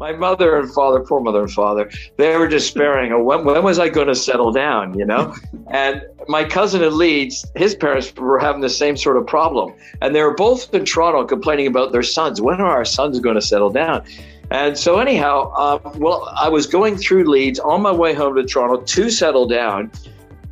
my mother and father, poor mother and father, they were despairing. Oh, when, when was I going to settle down? You know, and my cousin in Leeds, his parents were having the same sort of problem, and they were both in Toronto complaining about their sons. When are our sons going to settle down? And so, anyhow, um, well, I was going through Leeds on my way home to Toronto to settle down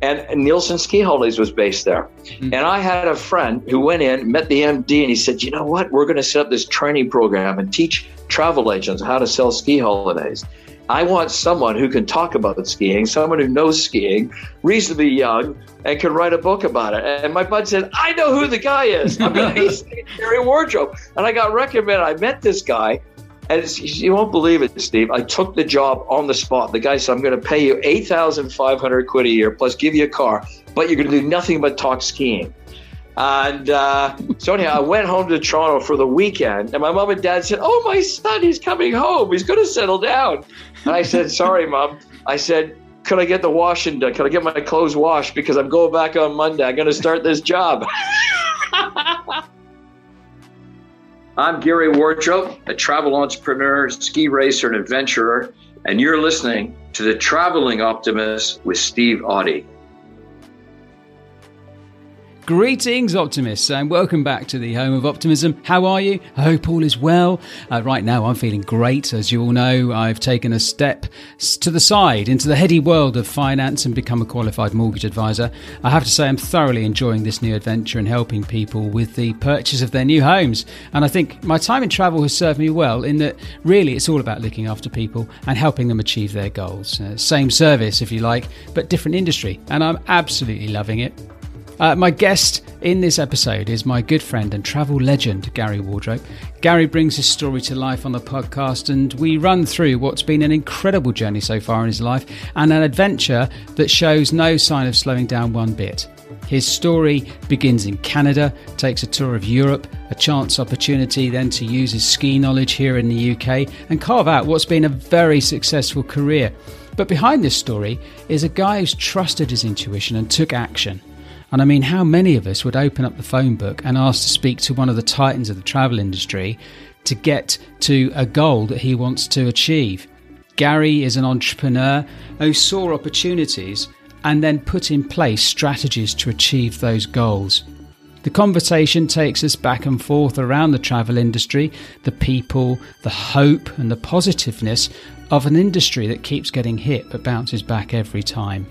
and Neilson Ski Holidays was based there. Mm-hmm. And I had a friend who went in, met the MD, and he said, You know what? We're going to set up this training program and teach travel agents how to sell ski holidays. I want someone who can talk about skiing, someone who knows skiing, reasonably young, and can write a book about it. And my bud said, I know who the guy is. I mean, he's Gary Wardrope. And I got recommended. I met this guy and you won't believe it, Steve. I took the job on the spot. The guy said, I'm going to pay you 8500 quid a year plus give you a car, but you're going to do nothing but talk skiing. And uh, so, anyhow, I went home to Toronto for the weekend, and my mom and dad said, Oh, my son, he's coming home. He's going to settle down. And I said, Sorry, mom. I said, Could I get the washing done? Could I get my clothes washed? Because I'm going back on Monday. I'm going to start this job. I'm Gary Wardrope, a travel entrepreneur, ski racer, and adventurer, and you're listening to The Traveling Optimist with Steve Audie. Greetings, optimists, and welcome back to the home of optimism. How are you? I hope all is well. Uh, right now, I'm feeling great. As you all know, I've taken a step to the side into the heady world of finance and become a qualified mortgage advisor. I have to say, I'm thoroughly enjoying this new adventure and helping people with the purchase of their new homes. And I think my time in travel has served me well in that really it's all about looking after people and helping them achieve their goals. Uh, same service, if you like, but different industry. And I'm absolutely loving it. Uh, my guest in this episode is my good friend and travel legend, Gary Wardrope. Gary brings his story to life on the podcast, and we run through what's been an incredible journey so far in his life and an adventure that shows no sign of slowing down one bit. His story begins in Canada, takes a tour of Europe, a chance opportunity then to use his ski knowledge here in the UK and carve out what's been a very successful career. But behind this story is a guy who's trusted his intuition and took action. And I mean, how many of us would open up the phone book and ask to speak to one of the titans of the travel industry to get to a goal that he wants to achieve? Gary is an entrepreneur who saw opportunities and then put in place strategies to achieve those goals. The conversation takes us back and forth around the travel industry, the people, the hope, and the positiveness of an industry that keeps getting hit but bounces back every time.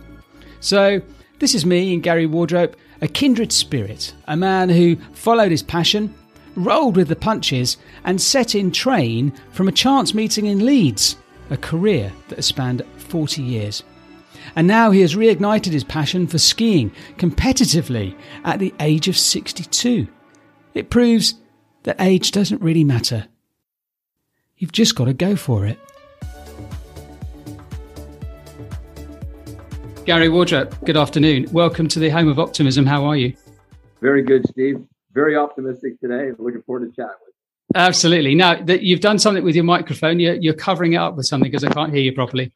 So, this is me and Gary Wardrope, a kindred spirit, a man who followed his passion, rolled with the punches, and set in train from a chance meeting in Leeds, a career that has spanned 40 years. And now he has reignited his passion for skiing competitively at the age of 62. It proves that age doesn't really matter. You've just got to go for it. Gary Wardrope, good afternoon. Welcome to the home of optimism. How are you? Very good, Steve. Very optimistic today. Looking forward to chatting with you. Absolutely. Now that you've done something with your microphone, you're, you're covering it up with something because I can't hear you properly.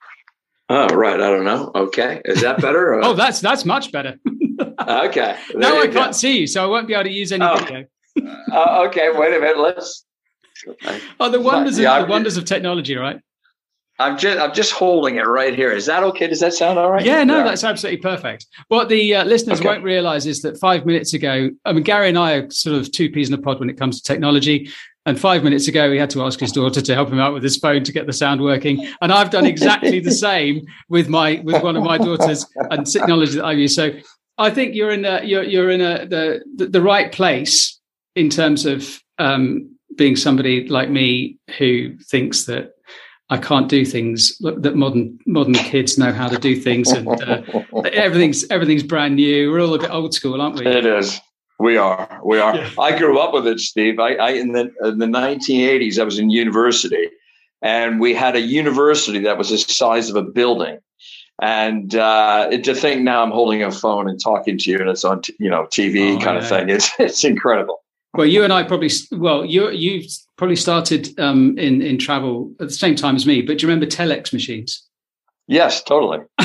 Oh, right. I don't know. Okay. Is that better? oh, that's that's much better. okay. now I can't see you, so I won't be able to use any oh. video. uh, okay. Wait a minute. Let's. Oh, the wonders yeah, of the wonders of technology, right? I'm just I'm just holding it right here. Is that okay? Does that sound all right? Yeah, no, yeah. that's absolutely perfect. What the uh, listeners okay. won't realize is that five minutes ago, I mean, Gary and I are sort of two peas in a pod when it comes to technology. And five minutes ago, he had to ask his daughter to help him out with his phone to get the sound working. And I've done exactly the same with my with one of my daughters and technology that I use. So I think you're in a, you're you're in a the the, the right place in terms of um, being somebody like me who thinks that I can't do things that modern modern kids know how to do things, and uh, everything's everything's brand new. We're all a bit old school, aren't we? It is. We are. We are. Yeah. I grew up with it, Steve. I, I in the in the 1980s, I was in university, and we had a university that was the size of a building. And uh, to think now I'm holding a phone and talking to you, and it's on t- you know TV oh, kind yeah. of thing. It's it's incredible. Well, you and I probably well, you you probably started um, in in travel at the same time as me. But do you remember telex machines? Yes, totally.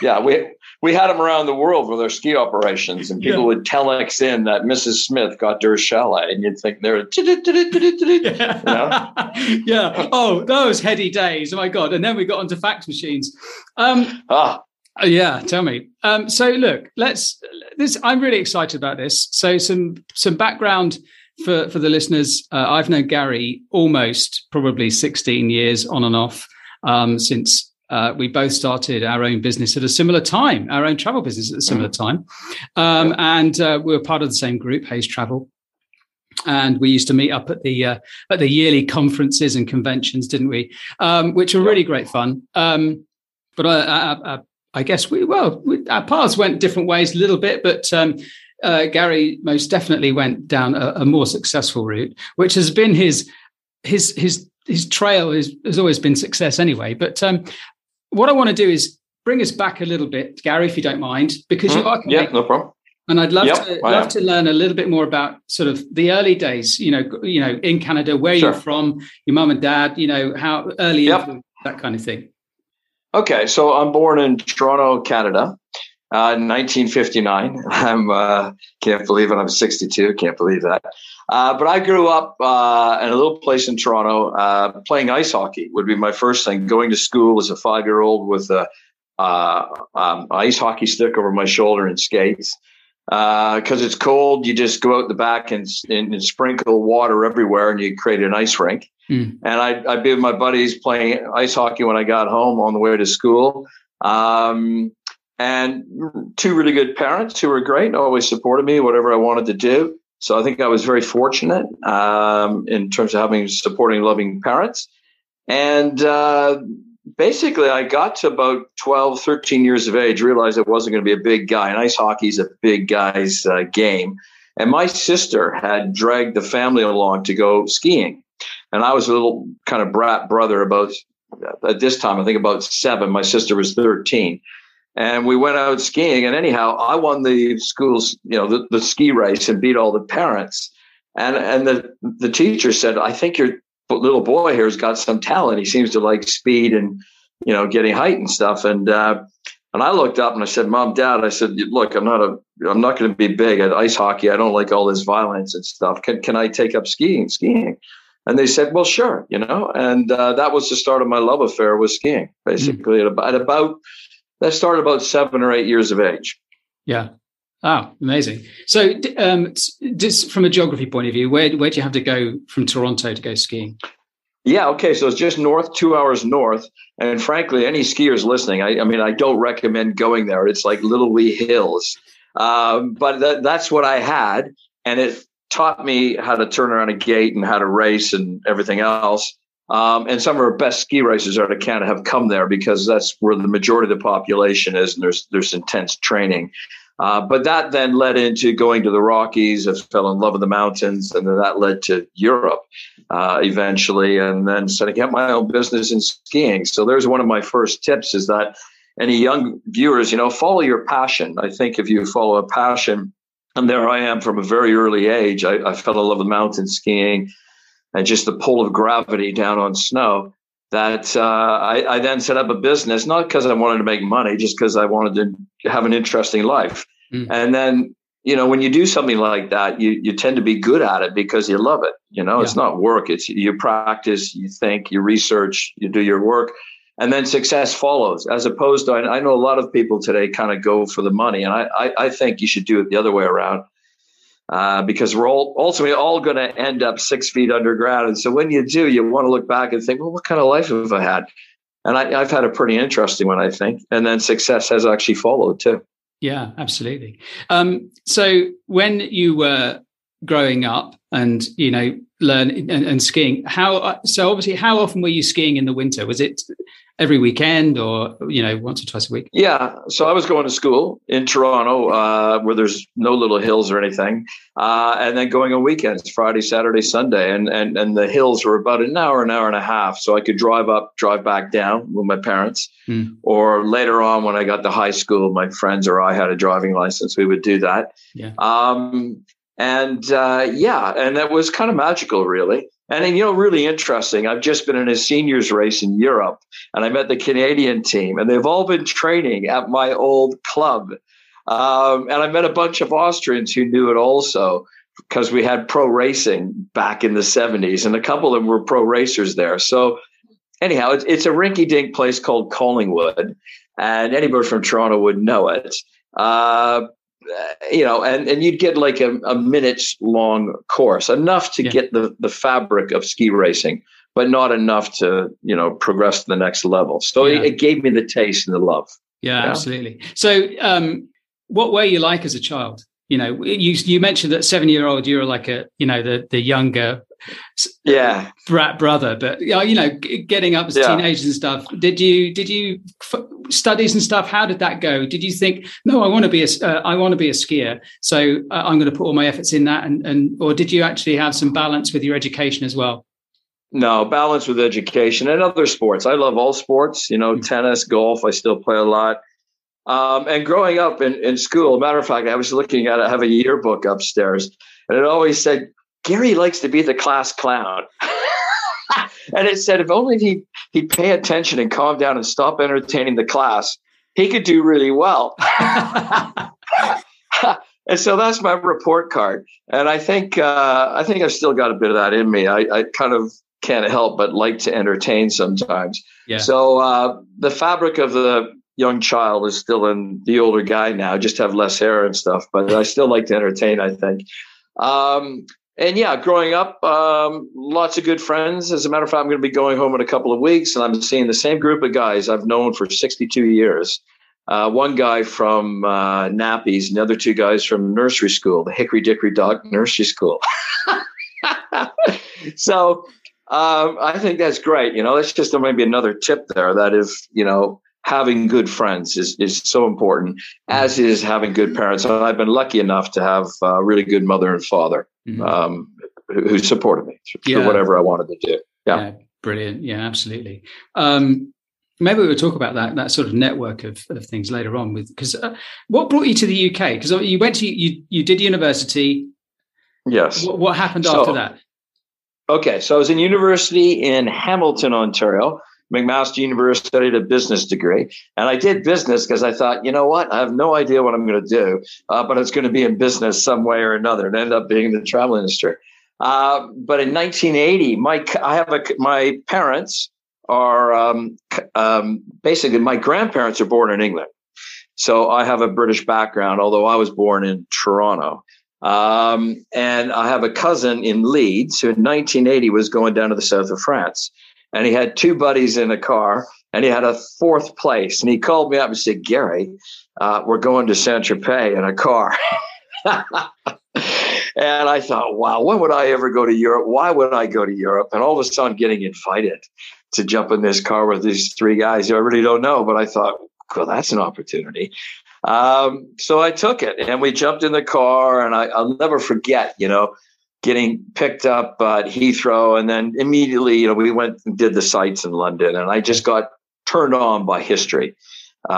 yeah, we we had them around the world with our ski operations, and people yeah. would telex in that Mrs. Smith got to her chalet, and you'd think they're, yeah. yeah. Oh, those heady days! Oh my god! And then we got onto fax machines. Um, ah. Yeah, tell me. Um, so look, let's. This I'm really excited about this. So some some background for for the listeners. Uh, I've known Gary almost probably 16 years on and off um, since uh, we both started our own business at a similar time, our own travel business at a similar mm. time. Um, and uh, we were part of the same group, Hays Travel. And we used to meet up at the uh, at the yearly conferences and conventions, didn't we? Um, which were really great fun. Um, but I, I, I, I, guess we well, we, our paths went different ways a little bit. But um, uh, Gary most definitely went down a, a more successful route, which has been his his his his trail is, has always been success anyway. But um, what I want to do is bring us back a little bit, Gary, if you don't mind, because mm, you are yeah, no problem. And I'd love yep, to love to learn a little bit more about sort of the early days. You know, you know, in Canada, where sure. you're from, your mum and dad. You know, how early yep. that kind of thing. Okay, so I'm born in Toronto, Canada, uh, 1959. I'm uh, can't believe it. I'm 62. Can't believe that. Uh, but I grew up uh, in a little place in Toronto. Uh, playing ice hockey would be my first thing. Going to school as a five year old with a uh, um, ice hockey stick over my shoulder and skates. Because it's cold, you just go out the back and, and, and, sprinkle water everywhere, and you create an ice rink. Mm. And I'd, I'd, be with my buddies playing ice hockey when I got home on the way to school. Um, and two really good parents who were great, always supported me, whatever I wanted to do. So I think I was very fortunate um, in terms of having supporting, loving parents. And uh, basically, I got to about 12, 13 years of age, realized I wasn't going to be a big guy. And ice hockey is a big guy's uh, game. And my sister had dragged the family along to go skiing. And I was a little kind of brat brother about, at this time, I think about seven. My sister was 13 and we went out skiing. And anyhow, I won the school's, you know, the, the ski race and beat all the parents. And and the the teacher said, "I think your little boy here has got some talent. He seems to like speed and you know getting height and stuff." And uh, and I looked up and I said, "Mom, Dad," I said, "Look, I'm not a I'm not going to be big at ice hockey. I don't like all this violence and stuff. Can can I take up skiing? Skiing?" And they said, "Well, sure," you know. And uh, that was the start of my love affair with skiing. Basically, mm. at, about, at about that started about seven or eight years of age. Yeah. Oh, amazing. So, um, just from a geography point of view, where where do you have to go from Toronto to go skiing? Yeah, okay. So it's just north, two hours north. And frankly, any skiers listening, I, I mean, I don't recommend going there. It's like little wee hills. Um, but that, that's what I had. And it taught me how to turn around a gate and how to race and everything else. Um, and some of our best ski races out of Canada have come there because that's where the majority of the population is, and there's there's intense training. Uh, but that then led into going to the Rockies. I fell in love with the mountains, and then that led to Europe uh, eventually, and then setting up my own business in skiing. So there's one of my first tips: is that any young viewers, you know, follow your passion. I think if you follow a passion, and there I am from a very early age, I, I fell in love with mountain skiing and just the pull of gravity down on snow that uh, I, I, then set up a business, not because I wanted to make money, just because I wanted to have an interesting life. Mm. And then, you know, when you do something like that, you, you tend to be good at it because you love it. You know, yeah. it's not work. It's you practice, you think, you research, you do your work, and then success follows. As opposed to, I, I know a lot of people today kind of go for the money, and I, I, I think you should do it the other way around uh, because we're all ultimately all going to end up six feet underground. And so when you do, you want to look back and think, well, what kind of life have I had? And I, have had a pretty interesting one, I think. And then success has actually followed too. Yeah, absolutely. Um, so when you were growing up and you know learn and, and skiing, how so obviously how often were you skiing in the winter? Was it every weekend or you know once or twice a week? Yeah so i was going to school in toronto uh, where there's no little hills or anything uh, and then going on weekends friday saturday sunday and, and and the hills were about an hour an hour and a half so i could drive up drive back down with my parents. Mm. or later on when i got to high school my friends or i had a driving license we would do that. Yeah. Um, and uh, yeah and that was kind of magical really And you know, really interesting. I've just been in a seniors race in Europe, and I met the Canadian team, and they've all been training at my old club. Um, and I met a bunch of Austrians who knew it also because we had pro racing back in the 70s, and a couple of them were pro racers there. So, anyhow, it's, it's a rinky dink place called Collingwood, and anybody from Toronto would know it. Uh, you know, and, and you'd get like a, a minutes long course, enough to yeah. get the, the fabric of ski racing, but not enough to, you know, progress to the next level. So yeah. it, it, gave me the taste and the love. Yeah, absolutely. So, um, what were you like as a child? You know, you you mentioned that seven year old you were like a you know the the younger yeah. brat brother but you know getting up as yeah. teenagers and stuff did you did you f- studies and stuff how did that go? Did you think no i want to be a uh, I want to be a skier so uh, i'm going to put all my efforts in that and and or did you actually have some balance with your education as well? No balance with education and other sports. I love all sports you know mm-hmm. tennis golf i still play a lot. Um, and growing up in, in school, matter of fact, I was looking at I have a yearbook upstairs, and it always said Gary likes to be the class clown. and it said if only he he'd pay attention and calm down and stop entertaining the class, he could do really well. and so that's my report card. And I think uh, I think I've still got a bit of that in me. I, I kind of can't help but like to entertain sometimes. Yeah. So uh, the fabric of the young child is still in the older guy now, just have less hair and stuff. But I still like to entertain. I think. Um, and yeah, growing up, um, lots of good friends. As a matter of fact, I'm going to be going home in a couple of weeks, and I'm seeing the same group of guys I've known for 62 years. Uh, one guy from uh, Nappies, and the other two guys from nursery school, the Hickory Dickory Dock Nursery School. so um, I think that's great. You know, that's just maybe another tip there. That if you know having good friends is, is so important, as is having good parents. And I've been lucky enough to have a really good mother and father mm-hmm. um, who, who, supported me yeah. whatever I wanted to do. Yeah. yeah brilliant. Yeah, absolutely. Um, maybe we'll talk about that that sort of network of, of things later on with because uh, what brought you to the UK because you went to you you did university yes what, what happened so, after that okay so I was in university in Hamilton Ontario McMaster University, studied a business degree. And I did business because I thought, you know what? I have no idea what I'm going to do, uh, but it's going to be in business some way or another. And ended up being in the travel industry. Uh, but in 1980, my I have a my parents are um, um, basically my grandparents are born in England, so I have a British background. Although I was born in Toronto, um, and I have a cousin in Leeds who in 1980 was going down to the south of France and he had two buddies in a car and he had a fourth place. And he called me up and said, Gary, uh, we're going to Saint Tropez in a car. and I thought, wow, when would I ever go to Europe? Why would I go to Europe? And all of a sudden, getting invited to jump in this car with these three guys who I really don't know. But I thought, well, that's an opportunity. Um, so I took it and we jumped in the car. And I, I'll never forget, you know, getting picked up at Heathrow, and then immediately, you know, we went and did the sites in London, and I just got turned on by history. Uh,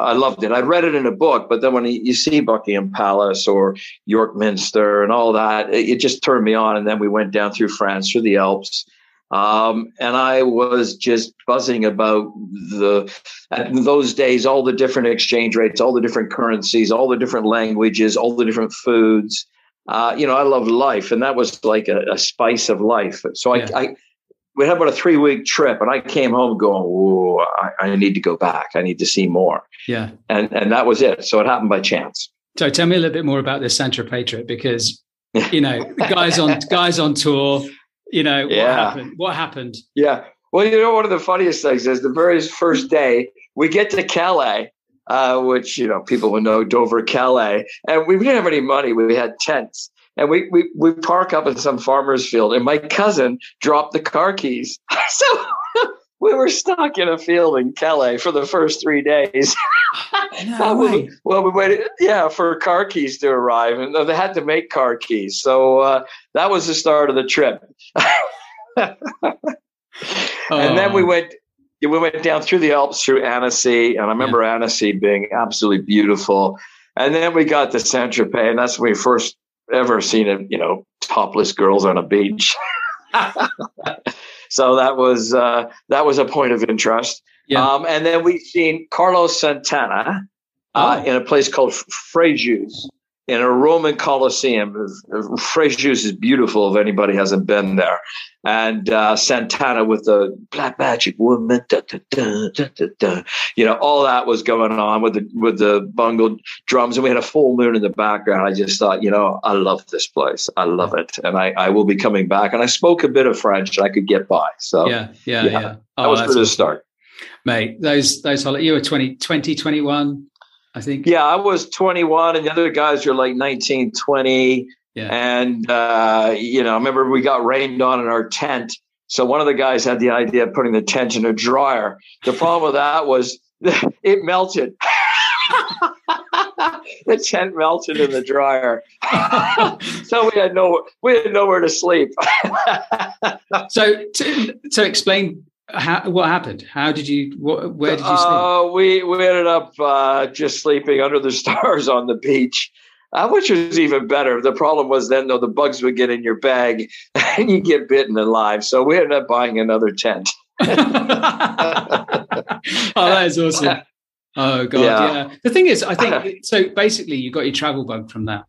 I loved it. I read it in a book, but then when you see Buckingham Palace or York Minster and all that, it, it just turned me on. And then we went down through France, through the Alps. Um, and I was just buzzing about the, those days, all the different exchange rates, all the different currencies, all the different languages, all the different foods uh, you know, I love life, and that was like a, a spice of life. So yeah. I, I, we had about a three week trip, and I came home going, "Whoa, I, I, need to go back. I need to see more." Yeah, and and that was it. So it happened by chance. So tell me a little bit more about this Saint-Tropez trip because you know, guys on guys on tour. You know, what yeah. happened? What happened? Yeah. Well, you know, one of the funniest things is the very first day we get to Calais uh, which you know people will know Dover, Calais, and we didn't have any money. We had tents, and we we we park up in some farmer's field, and my cousin dropped the car keys, so we were stuck in a field in Calais for the first three days. no way. well, we waited, yeah, for car keys to arrive, and they had to make car keys. So uh, that was the start of the trip. and then we oh. went yeah, we went down through the Alps through Annecy, and I remember yeah. Annecy being absolutely beautiful. And then we got to Saint Tropez, and that's when we first ever seen it, you know, topless girls on a beach. so that was uh, that was a point of interest. Yeah. Um, and then we've seen Carlos Santana uh, oh. in a place called Frejus in a Roman Colosseum. Frejus is beautiful if anybody hasn't been there. And uh, Santana with the Black Magic Woman, da, da, da, you know, all that was going on with the with the bungled drums, and we had a full moon in the background. I just thought, you know, I love this place. I love it, and I, I will be coming back. And I spoke a bit of French, and I could get by. So yeah, yeah, yeah. yeah. Oh, that was for the start, mate. Those those you were 20, 20 21 I think. Yeah, I was 21, and the other guys were like 19, 20. Yeah. And, uh, you know, I remember we got rained on in our tent. So one of the guys had the idea of putting the tent in a dryer. The problem with that was it melted. the tent melted in the dryer, so we had no we had nowhere to sleep. so, to, to explain how, what happened? How did you? What, where did you sleep? Uh, we we ended up uh, just sleeping under the stars on the beach, uh, which was even better. The problem was then though the bugs would get in your bag and you get bitten alive. So we ended up buying another tent. oh, that is awesome. Oh god, yeah. yeah. The thing is, I think so. Basically, you got your travel bug from that.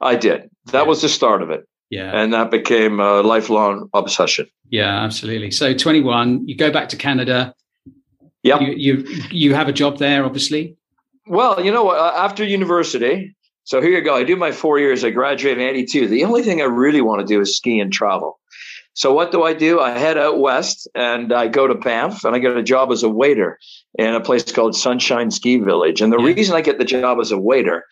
I did. That yeah. was the start of it. Yeah. And that became a lifelong obsession. Yeah, absolutely. So 21, you go back to Canada. Yeah. You, you, you have a job there, obviously. Well, you know what? Uh, after university, so here you go. I do my four years. I graduate in 82. The only thing I really want to do is ski and travel. So what do I do? I head out west and I go to Banff and I get a job as a waiter in a place called Sunshine Ski Village. And the yeah. reason I get the job as a waiter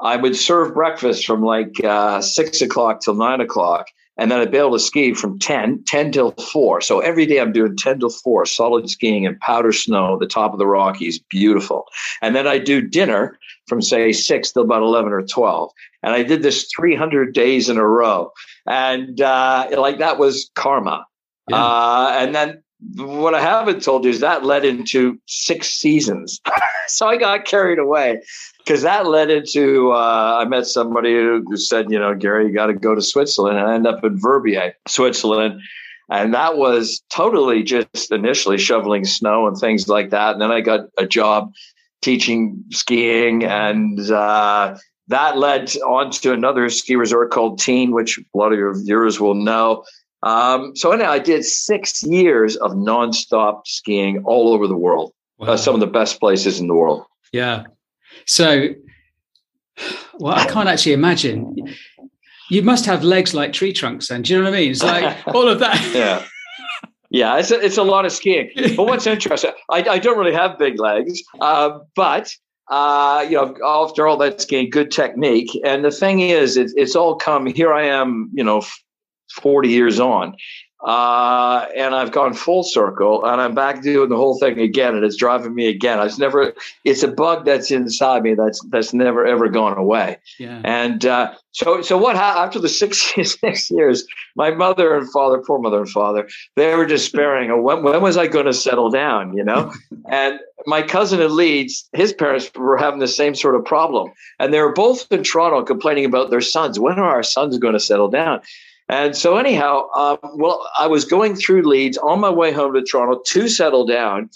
I would serve breakfast from like uh, six o'clock till nine o'clock. And then I'd be able to ski from 10, 10 till 4. So every day I'm doing 10 till 4, solid skiing in powder snow, the top of the Rockies, beautiful. And then I do dinner from say 6 till about 11 or 12. And I did this 300 days in a row. And uh, like that was karma. Yeah. Uh, and then what I haven't told you is that led into six seasons. so I got carried away because that led into uh, I met somebody who said, you know, Gary, you got to go to Switzerland, and I ended up in Verbier, Switzerland. And that was totally just initially shoveling snow and things like that. And then I got a job teaching skiing, and uh, that led on to another ski resort called Tignes, which a lot of your viewers will know. Um, so anyway, I did six years of nonstop skiing all over the world. Uh, wow. Uh, some of the best places in the world. Yeah. So, well, I can't actually imagine. You must have legs like tree trunks, then. Do you know what I mean? It's like all of that. yeah. Yeah, it's a, it's a lot of skiing. But what's interesting, I, I don't really have big legs, uh, but uh, you know, after all that skiing, good technique. And the thing is, it, it's all come. Here I am, you know, 40 years on. Uh, and I've gone full circle and I'm back doing the whole thing again. And it's driving me again. I've never, it's a bug that's inside me that's, that's never ever gone away. Yeah. And, uh, so, so what after the six, six years, my mother and father, poor mother and father, they were despairing. Oh, when, when was I going to settle down? You know, and my cousin in Leeds, his parents were having the same sort of problem, and they were both in Toronto complaining about their sons. When are our sons going to settle down? And so, anyhow, um, well, I was going through Leeds on my way home to Toronto to settle down,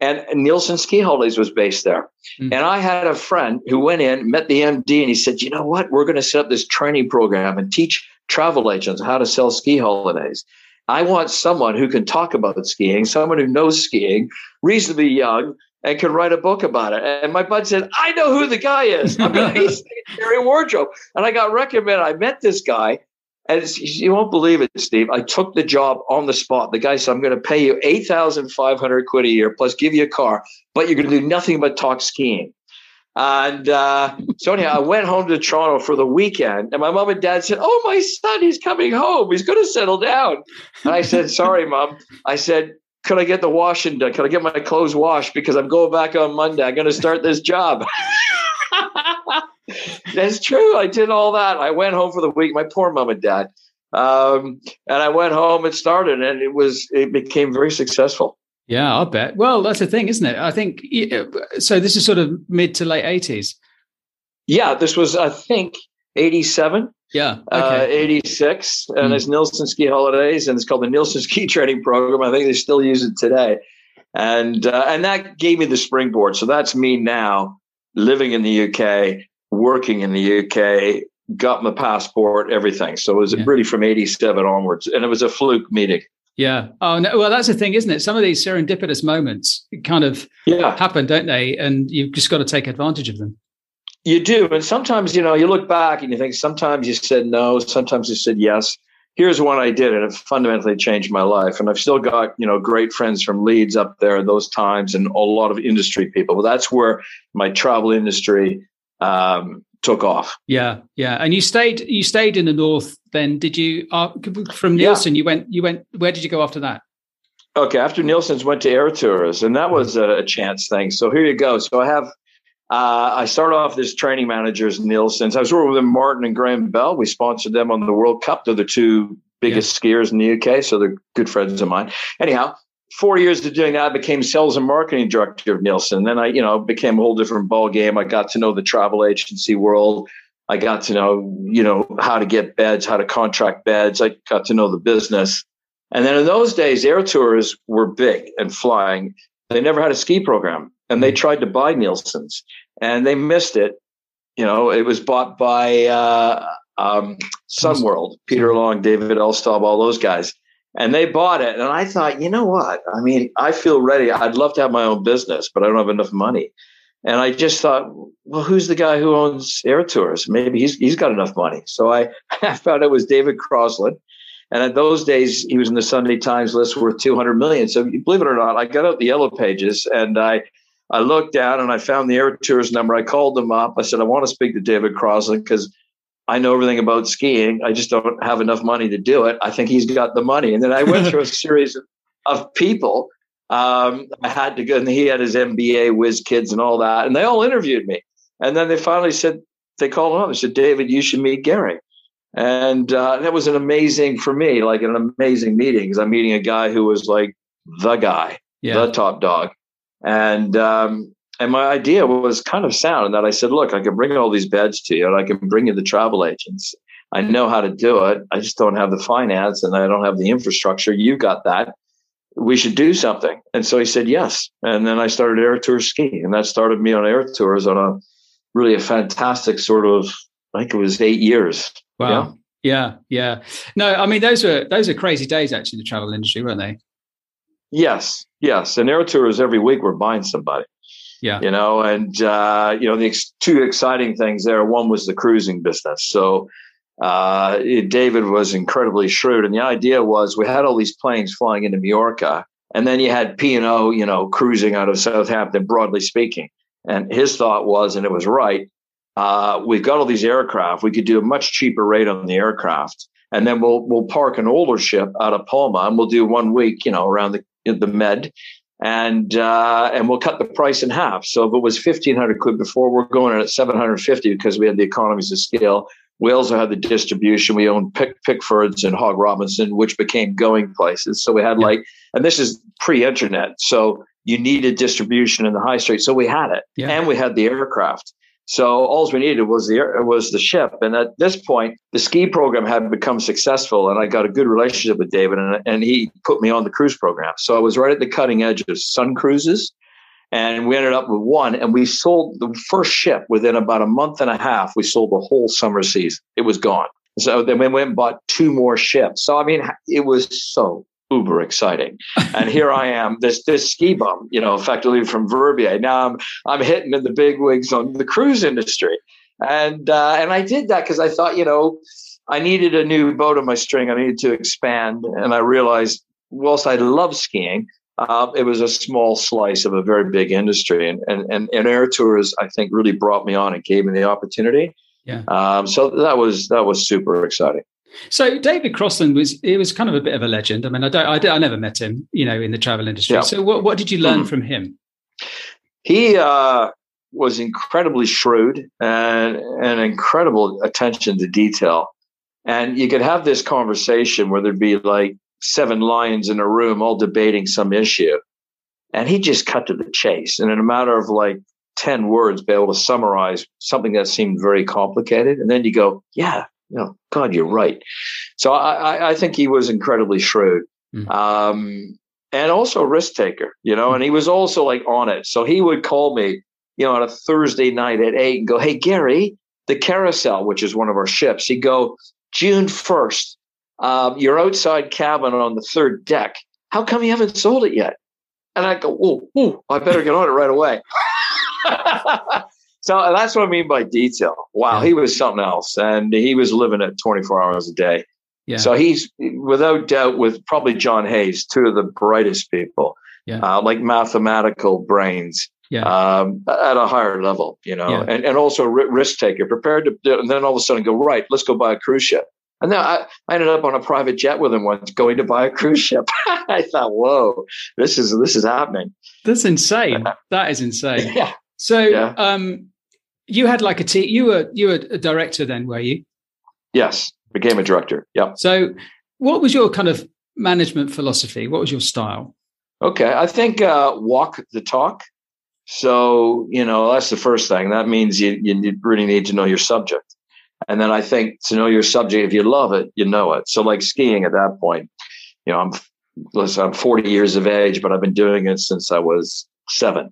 and Neilson Ski Holidays was based there. Mm-hmm. And I had a friend who went in, met the MD, and he said, You know what? We're going to set up this training program and teach travel agents how to sell ski holidays. I want someone who can talk about skiing, someone who knows skiing, reasonably young, and can write a book about it. And my bud said, I know who the guy is. I'm going to Gary Wardrope. And I got recommended. I met this guy and you won't believe it, Steve. I took the job on the spot. The guy said, I'm going to pay you 8,500 quid a year plus give you a car, but you're going to do nothing but talk skiing. And uh, so anyhow, I went home to Toronto for the weekend, and my mom and dad said, "Oh, my son, he's coming home. He's going to settle down." And I said, "Sorry, mom." I said, "Could I get the washing done? Could I get my clothes washed because I'm going back on Monday? I'm going to start this job." That's true. I did all that. I went home for the week. My poor mom and dad. Um, and I went home and started, and it was it became very successful. Yeah, I'll bet. Well, that's the thing, isn't it? I think so. This is sort of mid to late eighties. Yeah, this was I think eighty seven. Yeah. Okay. Uh, 86. And mm. it's Neilson Ski Holidays, and it's called the Neilson Ski Training Program. I think they still use it today. And uh, and that gave me the springboard. So that's me now living in the UK, working in the UK, got my passport, everything. So it was yeah. really from 87 onwards. And it was a fluke meeting. Yeah. Oh no. Well, that's the thing, isn't it? Some of these serendipitous moments kind of yeah. happen, don't they? And you've just got to take advantage of them. You do. And sometimes, you know, you look back and you think sometimes you said no, sometimes you said yes. Here's one I did, and it fundamentally changed my life. And I've still got, you know, great friends from Leeds up there in those times and a lot of industry people. Well, that's where my travel industry um, took off. Yeah, yeah. And you stayed you stayed in the north then did you uh, from Neilson yeah. you went you went where did you go after that? Okay, after Neilson's went to Air Tours and that was a, chance thing. So here you go. So I have uh, I started off as training managers Neilson's. I was working with Martin and Graham Bell. We sponsored them on the World Cup. They're the two biggest yeah. skiers in the UK, so they're good friends of mine. Anyhow, four years of doing that, I became sales and marketing director of Neilson. Then I, you know, became a whole different ball game. I got to know the travel agency world. I got to know, you know, how to get beds, how to contract beds. I got to know the business. And then in those days, air tours were big and flying. They never had a ski program, and they tried to buy Neilson's, and they missed it. You know, it was bought by uh, um, Sunworld, Peter Long, David Elstob, all those guys and they bought it. And I thought, you know what? I mean, I feel ready. I'd love to have my own business, but I don't have enough money. And I just thought, well, who's the guy who owns Air Tours? Maybe he's he's got enough money. So I, I found it was David Crossland. And in those days, he was in the Sunday Times list worth 200 million. So believe it or not, I got out the yellow pages and I, I looked down and I found the Air Tours number. I called them up. I said, I want to speak to David Crossland because I know everything about skiing. I just don't have enough money to do it. I think he's got the money. And then I went through a series of people. Um, I had to go, and he had his MBA whiz kids and all that, and they all interviewed me. And then they finally said, they called him up and said, David, you should meet Gary. And uh, that was an amazing for me, like an amazing meeting because I'm meeting a guy who was like the guy, yeah. the top dog. And um, and my idea was kind of sound in that I said, look, I can bring all these beds to you and I can bring you the travel agents. I know how to do it. I just don't have the finance and I don't have the infrastructure. You got that. We should do something. And so he said, yes. And then I started Air Tour Ski and that started me on Air Tours on a really a fantastic sort of, I think it was eight years. Wow. Yeah. Yeah, yeah. No, I mean those were those are crazy days actually the travel industry, weren't they? Yes, yes. And air tours every week we're buying somebody. Yeah. You know, and, uh, you know, the ex- two exciting things there one was the cruising business. So, uh, David was incredibly shrewd. And the idea was we had all these planes flying into Mallorca, and then you had P&O, you know, cruising out of Southampton, broadly speaking. And his thought was, and it was right, uh, we've got all these aircraft. We could do a much cheaper rate on the aircraft. And then we'll we'll park an older ship out of Palma and we'll do one week, you know, around the the Med and uh, and we'll cut the price in half. So if it was fifteen hundred quid before, we're going in at seven hundred fifty because we had the economies of scale. We also had the distribution. We owned Pick, Pickfords and Hogg Robinson, which became going places. So we had like, and this is pre-internet, so you needed distribution in the high street. So we had it, yeah. and we had the aircraft. So all we needed was the was the ship. And at this point, the ski program had become successful, and I got a good relationship with David, and, and he put me on the cruise program. So I was right at the cutting edge of Sun Cruises, and we ended up with one, and we sold the first ship within about a month and a half. We sold the whole summer season; it was gone. So then we went and bought two more ships. So I mean, it was so uber exciting. and here I am, this this ski bum, you know, effectively from Verbier. Now I'm I'm hitting in the big wigs on the cruise industry, and uh, and I did that because I thought, you know, I needed a new boat on my string. I needed to expand, and I realized, whilst I love skiing. Uh, it was a small slice of a very big industry, and, and and and air tours, I think, really brought me on and gave me the opportunity. Yeah. Um, so that was that was super exciting. So David Crossland was he was kind of a bit of a legend. I mean, I don't, I, I never met him, you know, in the travel industry. Yeah. So what, what did you learn mm. from him? He uh, was incredibly shrewd and an incredible attention to detail. And you could have this conversation where there'd be like seven lions in a room all debating some issue. And he just cut to the chase. And in a matter of like 10 words, be able to summarize something that seemed very complicated. And then you go, yeah, you know, God, you're right. So I, I think he was incredibly shrewd. Mm. Um, and also a risk taker, you know, and he was also like on it. So he would call me, you know, on a Thursday night at eight and go, Hey, Gary, the carousel, which is one of our ships, he'd go, June 1st, um, your outside cabin on the third deck. How come you haven't sold it yet? And I go, oh I better get on it right away. so that's what I mean by detail. Wow, yeah. he was something else. And he was living it 24 hours a day. Yeah. So he's without doubt with probably John Hays, two of the brightest people, yeah. uh, like mathematical brains. Yeah. Um, at a higher level, you know, and, and also risk taker, prepared to, do, and then all of a sudden go, right, let's go buy a cruise ship. And then I, I ended up on a private jet with him once going to buy a cruise ship. I thought, whoa, this is, this is happening. That's insane. that is insane. Yeah. So, yeah. um, you had like a team, you were, you were a director then, were you? Yes became a director. Yeah. So, what was your kind of management philosophy? What was your style? Okay, I think uh, walk the talk. So you know that's the first thing. That means you you really need to know your subject, and then I think to know your subject, if you love it, you know it. So like skiing at that point, you know I'm listen, I'm 40 years of age, but I've been doing it since I was seven.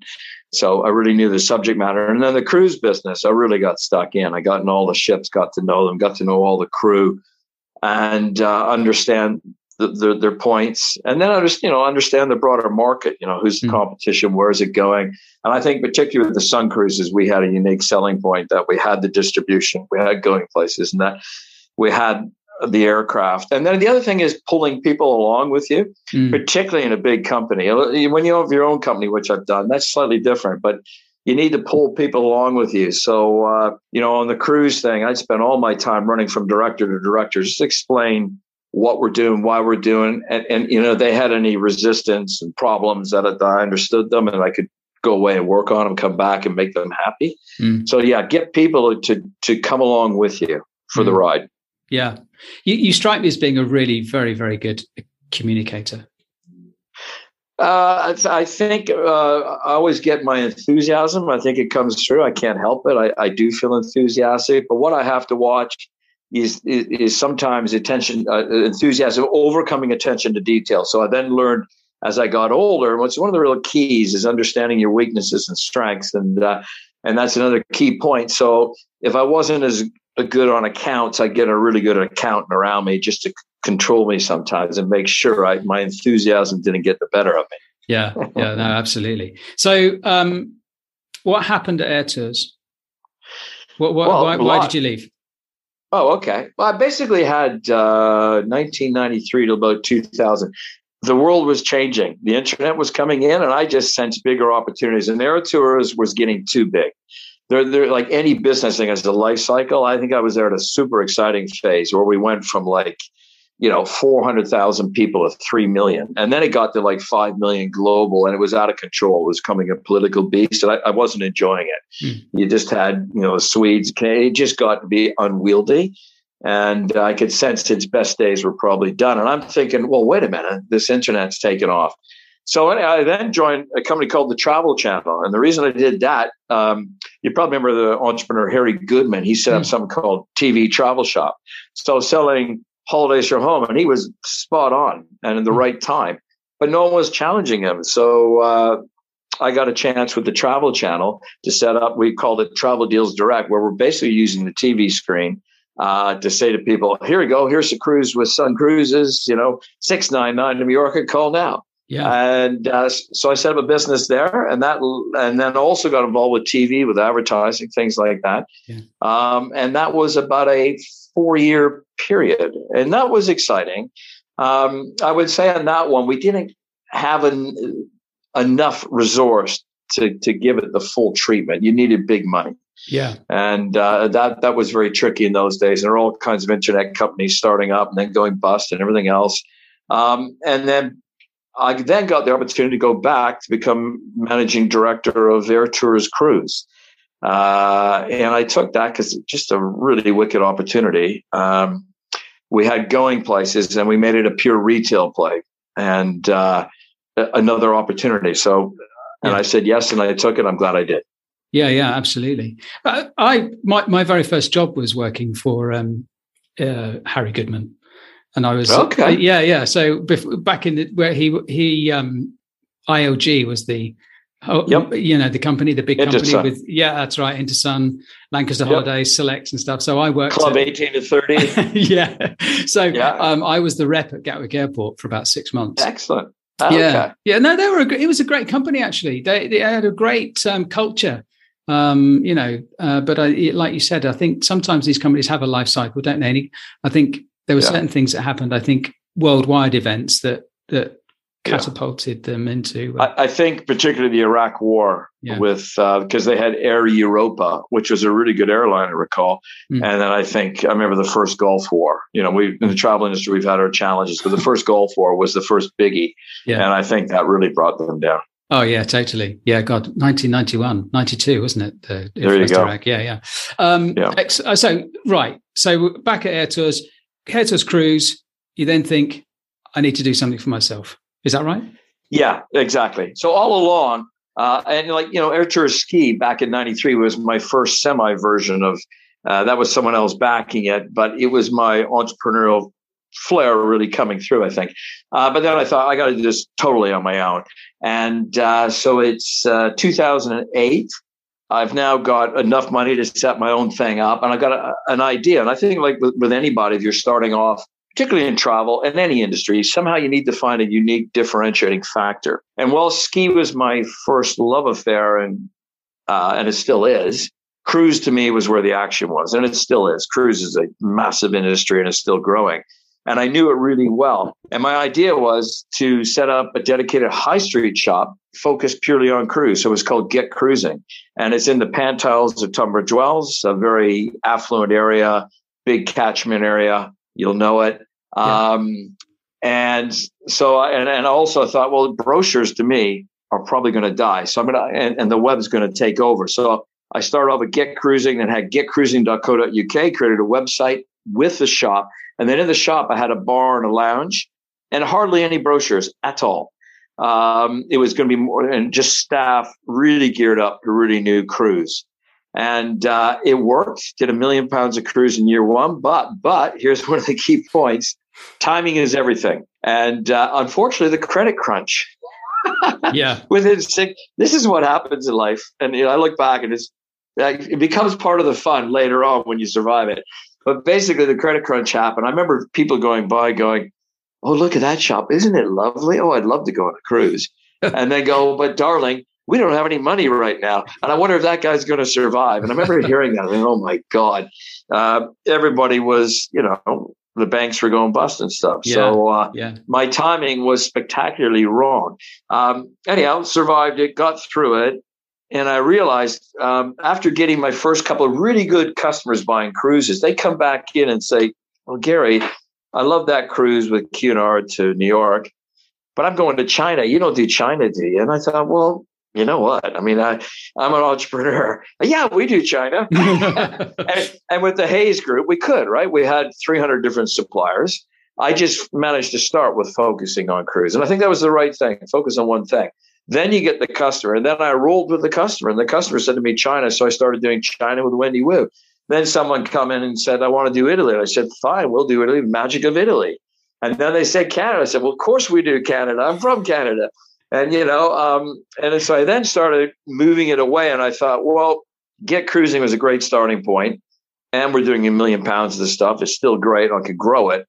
So I really knew the subject matter. And then the cruise business, I really got stuck in. I got in all the ships, got to know them, got to know all the crew, and uh, understand the, the, their points, and then just you know understand the broader market. You know, who's the mm. competition, where is it going? And I think particularly with the Sun Cruises, we had a unique selling point that we had the distribution, we had going places, and that we had the aircraft. And then the other thing is pulling people along with you, mm. particularly in a big company. When you have your own company, which I've done, that's slightly different, but you need to pull people along with you. So, uh, you know, on the cruise thing, I spent all my time running from director to director, just explain what we're doing, why we're doing. And, and you know, they had any resistance and problems that I understood them and I could go away and work on them, come back and make them happy. Mm. So yeah, get people to, to come along with you for mm. the ride. Yeah. You, you strike me as being a really very, very good communicator. Uh, I think uh, I always get my enthusiasm. I think it comes through. I can't help it. I, I do feel enthusiastic, but what I have to watch is is, is sometimes attention, uh, enthusiasm overcoming attention to detail. So I then learned as I got older. What's one of the real keys is understanding your weaknesses and strengths, and uh, and that's another key point. So if I wasn't as a good on accounts, I get a really good accountant around me just to control me sometimes and make sure I, my enthusiasm didn't get the better of me. Yeah, yeah, no, absolutely. So, um, what happened at Air Tours? What, what, well, why, why did you leave? Oh, okay. Well, I basically had uh, 1993 to about 2000. The world was changing. The internet was coming in, and I just sensed bigger opportunities. And Air Tours was getting too big they're, they're like any business thing as a life cycle. I think I was there at a super exciting phase where we went from like, you know, 400,000 people to 3 million. And then it got to like 5 million global and it was out of control. It was coming a political beast and I, I wasn't enjoying it. Mm. You just had, you know, Swedes, it just got to be unwieldy. And I could sense its best days were probably done. And I'm thinking, well, wait a minute, this internet's taken off. So I then joined a company called the Travel Channel, and the reason I did that, um, you probably remember the entrepreneur Harry Goodman. He set up mm. something called TV Travel Shop, so selling holidays from home, and he was spot on and in the mm. right time. But no one was challenging him, so uh, I got a chance with the Travel Channel to set up. We called it Travel Deals Direct, where we're basically using the TV screen uh, to say to people, "Here we go. Here's a cruise with Sun Cruises. You know, six nine nine to Mallorca. Call now." Yeah. And uh, so I set up a business there, and that, and then also got involved with TV, with advertising, things like that. Yeah. Um, and that was about a four-year period, and that was exciting. Um, I would say on that one, we didn't have an, enough resource to to give it the full treatment. You needed big money. Yeah, and uh, that that was very tricky in those days. And there are all kinds of internet companies starting up and then going bust and everything else. Um, and then I then got the opportunity to go back to become managing director of Air Tours Cruise. Uh, and I took that because it's just a really wicked opportunity. Um, we had going places and we made it a pure retail play and uh, another opportunity. So, and yeah. I said yes, and I took it. I'm glad I did. Yeah, yeah, absolutely. I, I my my very first job was working for um, uh, Harry Goodman, and I was okay. Uh, yeah, yeah. So before, back in the, where he he um, ILG was the oh, yep. you know the company, the big company with yeah, that's right, Intasun, Lancaster yep. Holidays, Selects, and stuff. So I worked Club at, eighteen to thirty. yeah. So yeah. Um, I was the rep at Gatwick Airport for about six months. Excellent. Oh, yeah, okay. yeah. No, they were. A, it was a great company actually. They they had a great um, culture. Um, you know, uh, but I, like you said, I think sometimes these companies have a life cycle, don't they? And I think there were yeah. certain things that happened. I think worldwide events that that catapulted yeah. them into. Uh, I, I, think particularly the Iraq War yeah. with because uh, they had Air Europe, which was a really good airline, I recall. Mm. And then I think I remember the first Gulf War. You know, we in the travel industry we've had our challenges, but the first Gulf War was the first biggie, yeah. and I think that really brought them down. Oh yeah, totally. Yeah, God, 1991, 92, wasn't it? The, there you go. Iraq. Yeah, yeah. Um, yeah. Ex- uh, so right, so back at Air Tours, Tours cruise. You then think, I need to do something for myself. Is that right? Yeah, exactly. So all along, uh, and like you know, Air Tour Ski back in '93 was my first semi version of uh, that. Was someone else backing it, but it was my entrepreneurial flair really coming through. I think. Uh, but then I thought I got to do this totally on my own, and uh, so it's uh, 2008. I've now got enough money to set my own thing up, and I've got a, an idea. And I think, like with, with anybody, if you're starting off particularly in travel and any industry, somehow you need to find a unique differentiating factor. And while ski was my first love affair, and uh, and it still is, cruise to me was where the action was, and it still is. Cruise is a massive industry and it's still growing. And I knew it really well. And my idea was to set up a dedicated high street shop focused purely on cruise. So it was called Get Cruising. And it's in the Pantiles of Tunbridge Wells, a very affluent area, big catchment area. You'll know it. Yeah. Um, and so, and, and I also thought, well, brochures to me are probably going to die. So I'm going to, and, and the web's going to take over. So I started off with Get Cruising and had getcruising.co.uk, created a website with the shop. And then in the shop, I had a bar and a lounge and hardly any brochures at all. Um, it was going to be more and just staff really geared up to really new cruise and uh, it worked. Did a million pounds of cruise in year one, but but here's one of the key points: timing is everything. And uh, unfortunately, the credit crunch. yeah, within six. This is what happens in life, and you know, I look back and it's it becomes part of the fun later on when you survive it. But basically, the credit crunch happened. I remember people going by, going, "Oh, look at that shop! Isn't it lovely? Oh, I'd love to go on a cruise." and then go, "But darling, we don't have any money right now. And I wonder if that guy's going to survive. And I remember hearing that. And oh my God, uh, everybody was, you know, the banks were going bust and stuff. Yeah, so uh, yeah. my timing was spectacularly wrong. Um, anyhow, survived it, got through it. And I realized um, after getting my first couple of really good customers buying cruises, they come back in and say, Well, Gary, I love that cruise with Cunard to New York, but I'm going to China. You don't do China, do you? And I thought, Well, you know what? I mean, I, I'm an entrepreneur. Yeah, we do China. and, and, with the Hays Group, we could, right? We had 300 different suppliers. I just managed to start with focusing on cruise. And I think that was the right thing. Focus on one thing. Then you get the customer. And then I rolled with the customer. And the customer said to me, China. So I started doing China with Wendy Wu. Then someone come in and said, I want to do Italy. And I said, fine, we'll do Italy. Magic of Italy. And then they said Canada. I said, well, of course we do Canada. I'm from Canada. And, you know, um, and so I then started moving it away. And I thought, well, Get Cruising was a great starting point, And we're doing a million pounds of this stuff. It's still great. I could grow it.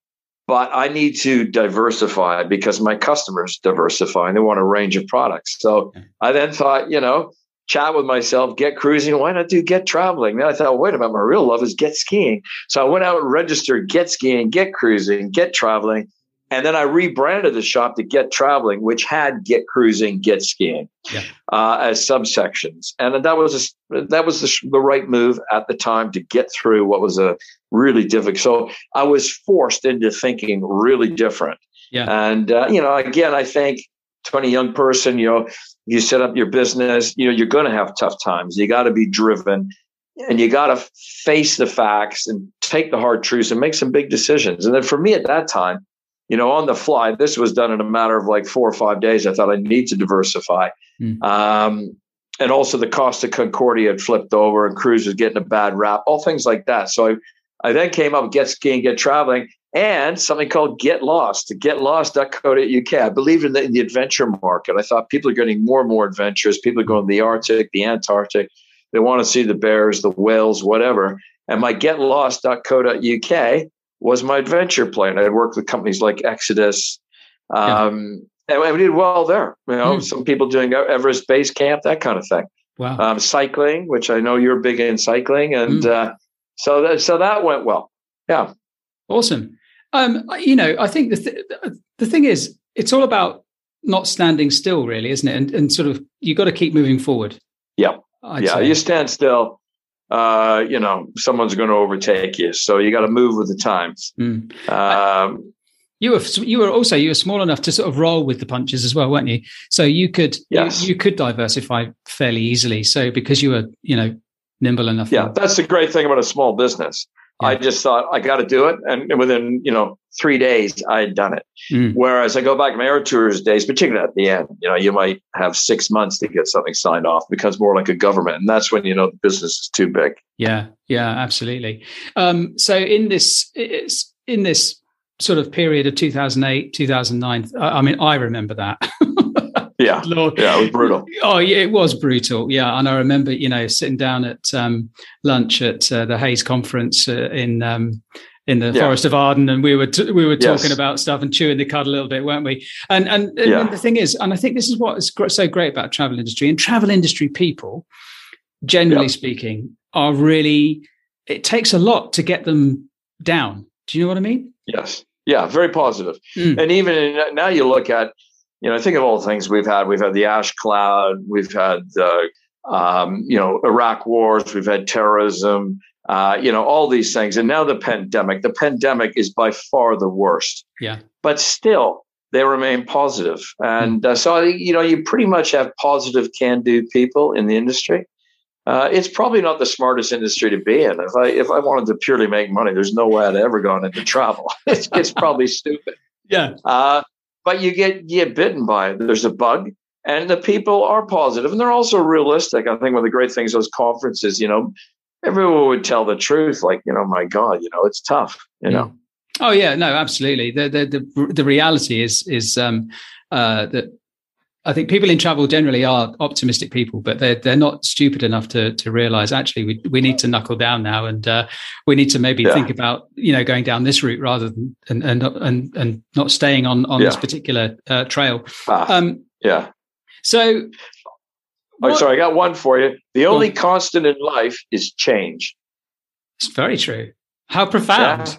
But I need to diversify because my customers diversify and they want a range of products. So I then thought, you know, chat with myself, get cruising. Why not do get traveling? Then I thought, wait a minute, my real love is get skiing. So I went out and registered get skiing, get cruising, get traveling. And then I rebranded the shop to Get Traveling, which had Get Cruising, Get Skiing yeah. uh, as subsections, and that was a, that was the, the, right move at the time to get through what was a really difficult. So I was forced into thinking really different. Yeah. And uh, you know, again, I think 20 young person, you know, you set up your business, you know, you're going to have tough times. You got to be driven and you got to face the facts and take the hard truths and make some big decisions. And then for me at that time, you know, on the fly. This was done in a matter of like four or five days. I thought I need to diversify. Mm. Um, and also the Costa Concordia had flipped over and cruise was getting a bad rap, all things like that. So I, I then came up with Get Skiing, Get Traveling, and something called Get Lost, getlost.co.uk. I believed in the, in the adventure market. I thought people are getting more and more adventures. People are going to the Arctic, the Antarctic. They want to see the bears, the whales, whatever. And my getlost.co.uk was my adventure plan. I worked with companies like Exodus. Um, yeah. And we did well there. You know, mm. some people doing Everest Base Camp, that kind of thing. Wow. Um, cycling, which I know you're big in cycling. And mm. uh, so, that, so that went well. Yeah. Awesome. Um, you know, I think the, th- the thing is, it's all about not standing still, really, isn't it? And, and sort of, you got to keep moving forward. Yeah. I'd yeah. Say. You stand still uh, you know, someone's going to overtake you. So you got to move with the times. Mm. Um, you were you were also you were small enough to sort of roll with the punches as well, weren't you? So you could yes. you, you could diversify fairly easily. So because you were you know nimble enough. Yeah, that's the great thing about a small business. Yeah. I just thought I got to do it, and within you know three days I had done it. Mm. Whereas I go back to my air tours days, particularly at the end, you know, you might have six months to get something signed off. Becomes more like a government, and that's when you know the business is too big. Yeah, yeah, absolutely. Um, so in this in this sort of period of 2008 2009 i mean i remember that Yeah, Lord. yeah, it was brutal. Oh, yeah, it was brutal. Yeah, and I remember, you know, sitting down at um, lunch at uh, the Hays conference uh, in um, in the yeah. Forest of Arden, and we were t- we were talking yes. about stuff and chewing the cud a little bit, weren't we? And and, yeah. and the thing is, and I think this is what is so great about travel industry and travel industry people, generally yep. speaking, are really. It takes a lot to get them down. Do you know what I mean? Yes. Yeah, very positive. Mm. And even now you look at you know, think of all the things we've had. We've had the ash cloud. We've had the, um, you know, Iraq wars. We've had terrorism. Uh, you know, all these things, and now the pandemic. The pandemic is by far the worst. Yeah. But still, they remain positive. and uh, so you know, you pretty much have positive, can-do people in the industry. Uh, it's probably not the smartest industry to be in. If I if I wanted to purely make money, there's no way I'd ever gone into travel. it's, it's probably stupid. Yeah. Uh, but you get you get bitten by it. There's a bug, and the people are positive, and they're also realistic. I think one of the great things those conferences, you know, everyone would tell the truth. Like, you know, my God, you know, it's tough. You know. Oh yeah, no, absolutely. The the the, the reality is is um, uh, that I think people in travel generally are optimistic people, but they're they're not stupid enough to to realize actually we we need to knuckle down now, and uh, we need to maybe yeah. think about you know going down this route rather than and and and, and not staying on on yeah. this particular uh, trail. Ah, um, yeah. So. Oh, sorry, I got one for you. The only constant in life is change. It's very true. How profound. Yeah.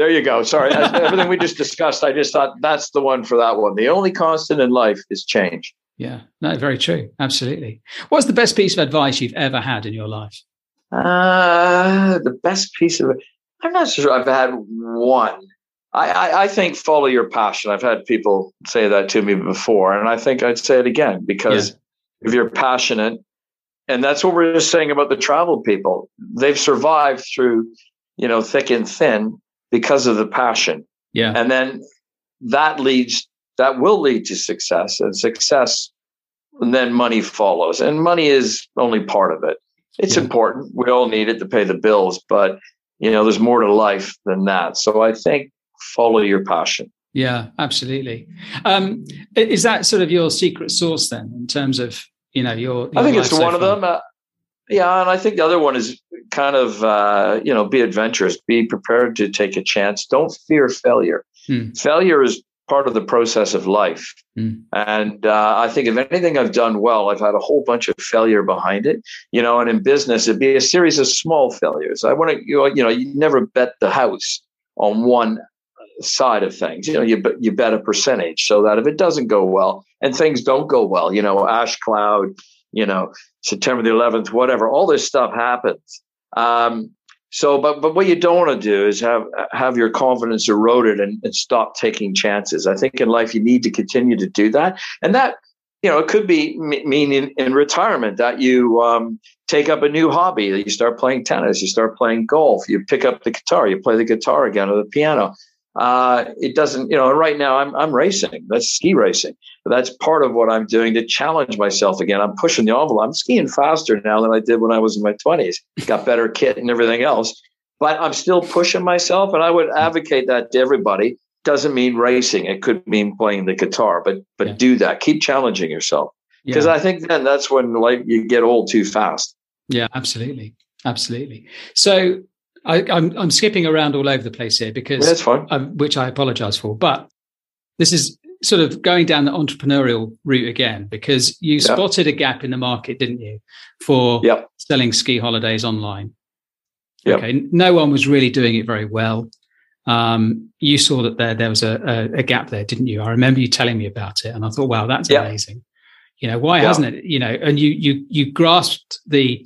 There you go. Sorry. Everything we just discussed, I just thought that's the one for that one. The only constant in life is change. Yeah, no, very true. Absolutely. What's the best piece of advice you've ever had in your life? Uh, the best piece of I'm not sure I've had one. I, I, I, think follow your passion. I've had people say that to me before, and I think I'd say it again because yeah. if you're passionate, and that's what we're just saying about the travel people, they've survived through, you know, thick and thin because of the passion. Yeah. And then that leads, that will lead to success and success. And then money follows. And money is only part of it. It's yeah. important. We all need it to pay the bills, but you know, there's more to life than that. So I think follow your passion. Yeah, absolutely. Um, is that sort of your secret sauce then, in terms of you know your? your I think it's so one far? of them. Uh, yeah, and I think the other one is kind of uh, you know be adventurous, be prepared to take a chance. Don't fear failure. Hmm. Failure is part of the process of life, hmm. and uh, I think if anything I've done well, I've had a whole bunch of failure behind it. You know, and in business, it'd be a series of small failures. I want to you know, you know you never bet the house on one side of things. You know, you you bet a percentage so that if it doesn't go well and things don't go well, you know, ash cloud you know, September the 11th, whatever. All this stuff happens. Um, so, but but what you don't want to do is have have your confidence eroded and, and stop taking chances. I think in life you need to continue to do that, and that you know it could be mean in, in retirement that you um, take up a new hobby. That you start playing tennis, you start playing golf, you pick up the guitar, you play the guitar again or the piano uh, it doesn't, you know, right now I'm, I'm racing. That's ski racing. That's part of what I'm doing to challenge myself again. I'm pushing the envelope. I'm skiing faster now than I did when I was in my 20s. Got better kit and everything else. but I'm still pushing myself, and I would advocate that to everybody. Doesn't mean racing; it could mean playing the guitar, but but yeah. do that. Keep challenging yourself because yeah. I think then that's when like you get old too fast. Yeah, absolutely, absolutely. So I, am I'm, I'm skipping around all over the place here because that's fine, um, which I apologize for. But this is sort of going down the entrepreneurial route again because you yep. spotted a gap in the market, didn't you, for selling ski holidays online? Okay, no one was really doing it very well. Um, you saw that there there was a, a, a, gap there, didn't you? I remember you telling me about it, and I thought, wow, that's amazing. You know, why hasn't it? You know, and you you you grasped the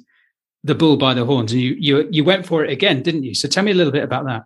the bull by the horns and you you you went for it again, didn't you? So tell me a little bit about that.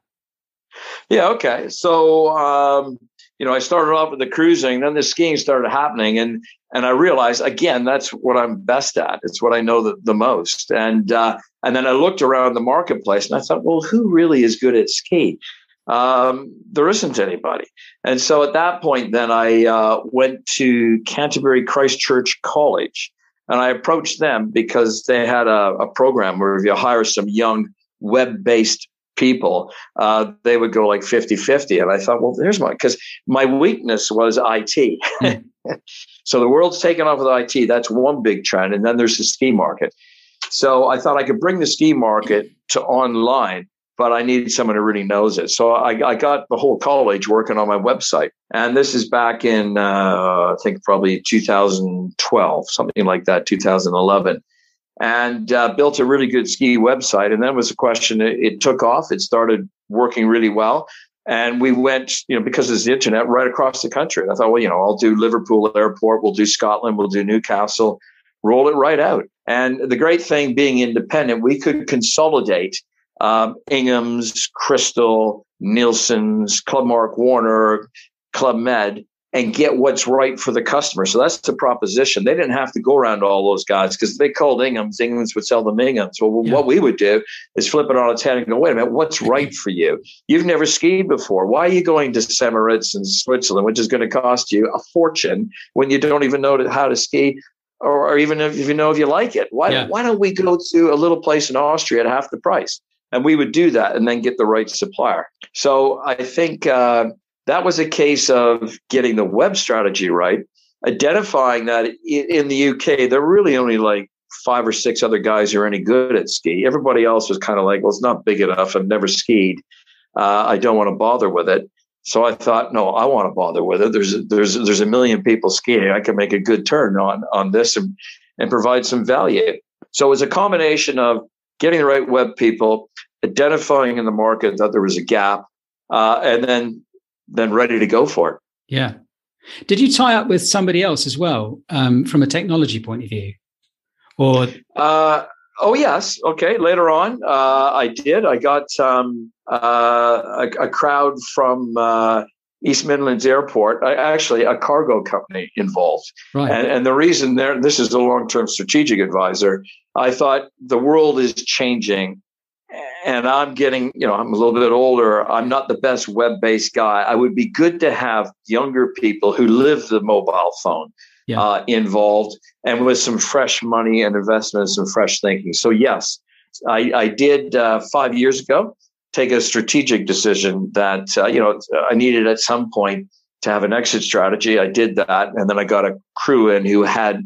Yeah. Okay. So um, you know, I started off with the cruising, then the skiing started happening, and and I realized again that's what I'm best at. It's what I know the, the most. And uh, and then I looked around the marketplace and I thought, well, who really is good at ski? Um, there isn't anybody. And so at that point, then I uh, went to Canterbury Christ Church College and I approached them because they had a, a program where if you hire some young web based people, uh, they would go like 50 50. And I thought, well, there's my, because my weakness was IT. Hmm. so the world's taken off with IT. That's one big trend. And then there's the ski market. So I thought I could bring the ski market to online but I needed someone who really knows it. So I, I, got the whole college working on my website. And this is back in, uh, I think probably 2012, something like that, 2011. And uh, built a really good ski website. And then was a question, it, it, took off. It started working really well. And we went, you know, because it's the internet, right across the country. And I thought, well, you know, I'll do Liverpool Airport, we'll do Scotland, we'll do Newcastle, roll it right out. And the great thing being independent, we could consolidate um, Ingham's, Crystal, Neilson's, Club Mark Warner, Club Med, and get what's right for the customer. So that's the proposition. They didn't have to go around to all those guys because they called Ingham's. Ingham's would sell them Ingham's. Well, yeah. what we would do is flip it on its head and go, wait a minute, what's right for you? You've never skied before. Why are you going to St. Moritz in Switzerland, which is going to cost you a fortune when you don't even know how to ski? Or, or even if you know if you like it, why, yeah. why don't we go to a little place in Austria at half the price? And we would do that and then get the right supplier. So I think uh, that was a case of getting the web strategy right, identifying that in the UK, there are really only like five or six other guys who are any good at ski. Everybody else was kind of like, well, it's not big enough. I've never skied. Uh, I don't want to bother with it. So I thought, no, I want to bother with it. There's there's there's a million people skiing. I can make a good turn on on this and and provide some value. So it was a combination of getting the right web people, identifying in the market that there was a gap, uh, and then then ready to go for it. Yeah. Did you tie up with somebody else as well um, from a technology point of view, or? Uh, oh yes. Okay. Later on, uh, I did. I got um, uh, a, a, crowd from uh, East Midlands Airport, actually a cargo company involved. Right. And, and the reason there, this is a long-term strategic advisor. I thought the world is changing and I'm getting, you know, I'm a little bit older. I'm not the best web-based guy. I would be good to have younger people who live the mobile phone yeah. uh, involved and with some fresh money and investment, some fresh thinking. So yes, I, I did uh, five years ago take a strategic decision that uh, you know I needed at some point to have an exit strategy. I did that, and then I got a crew in who had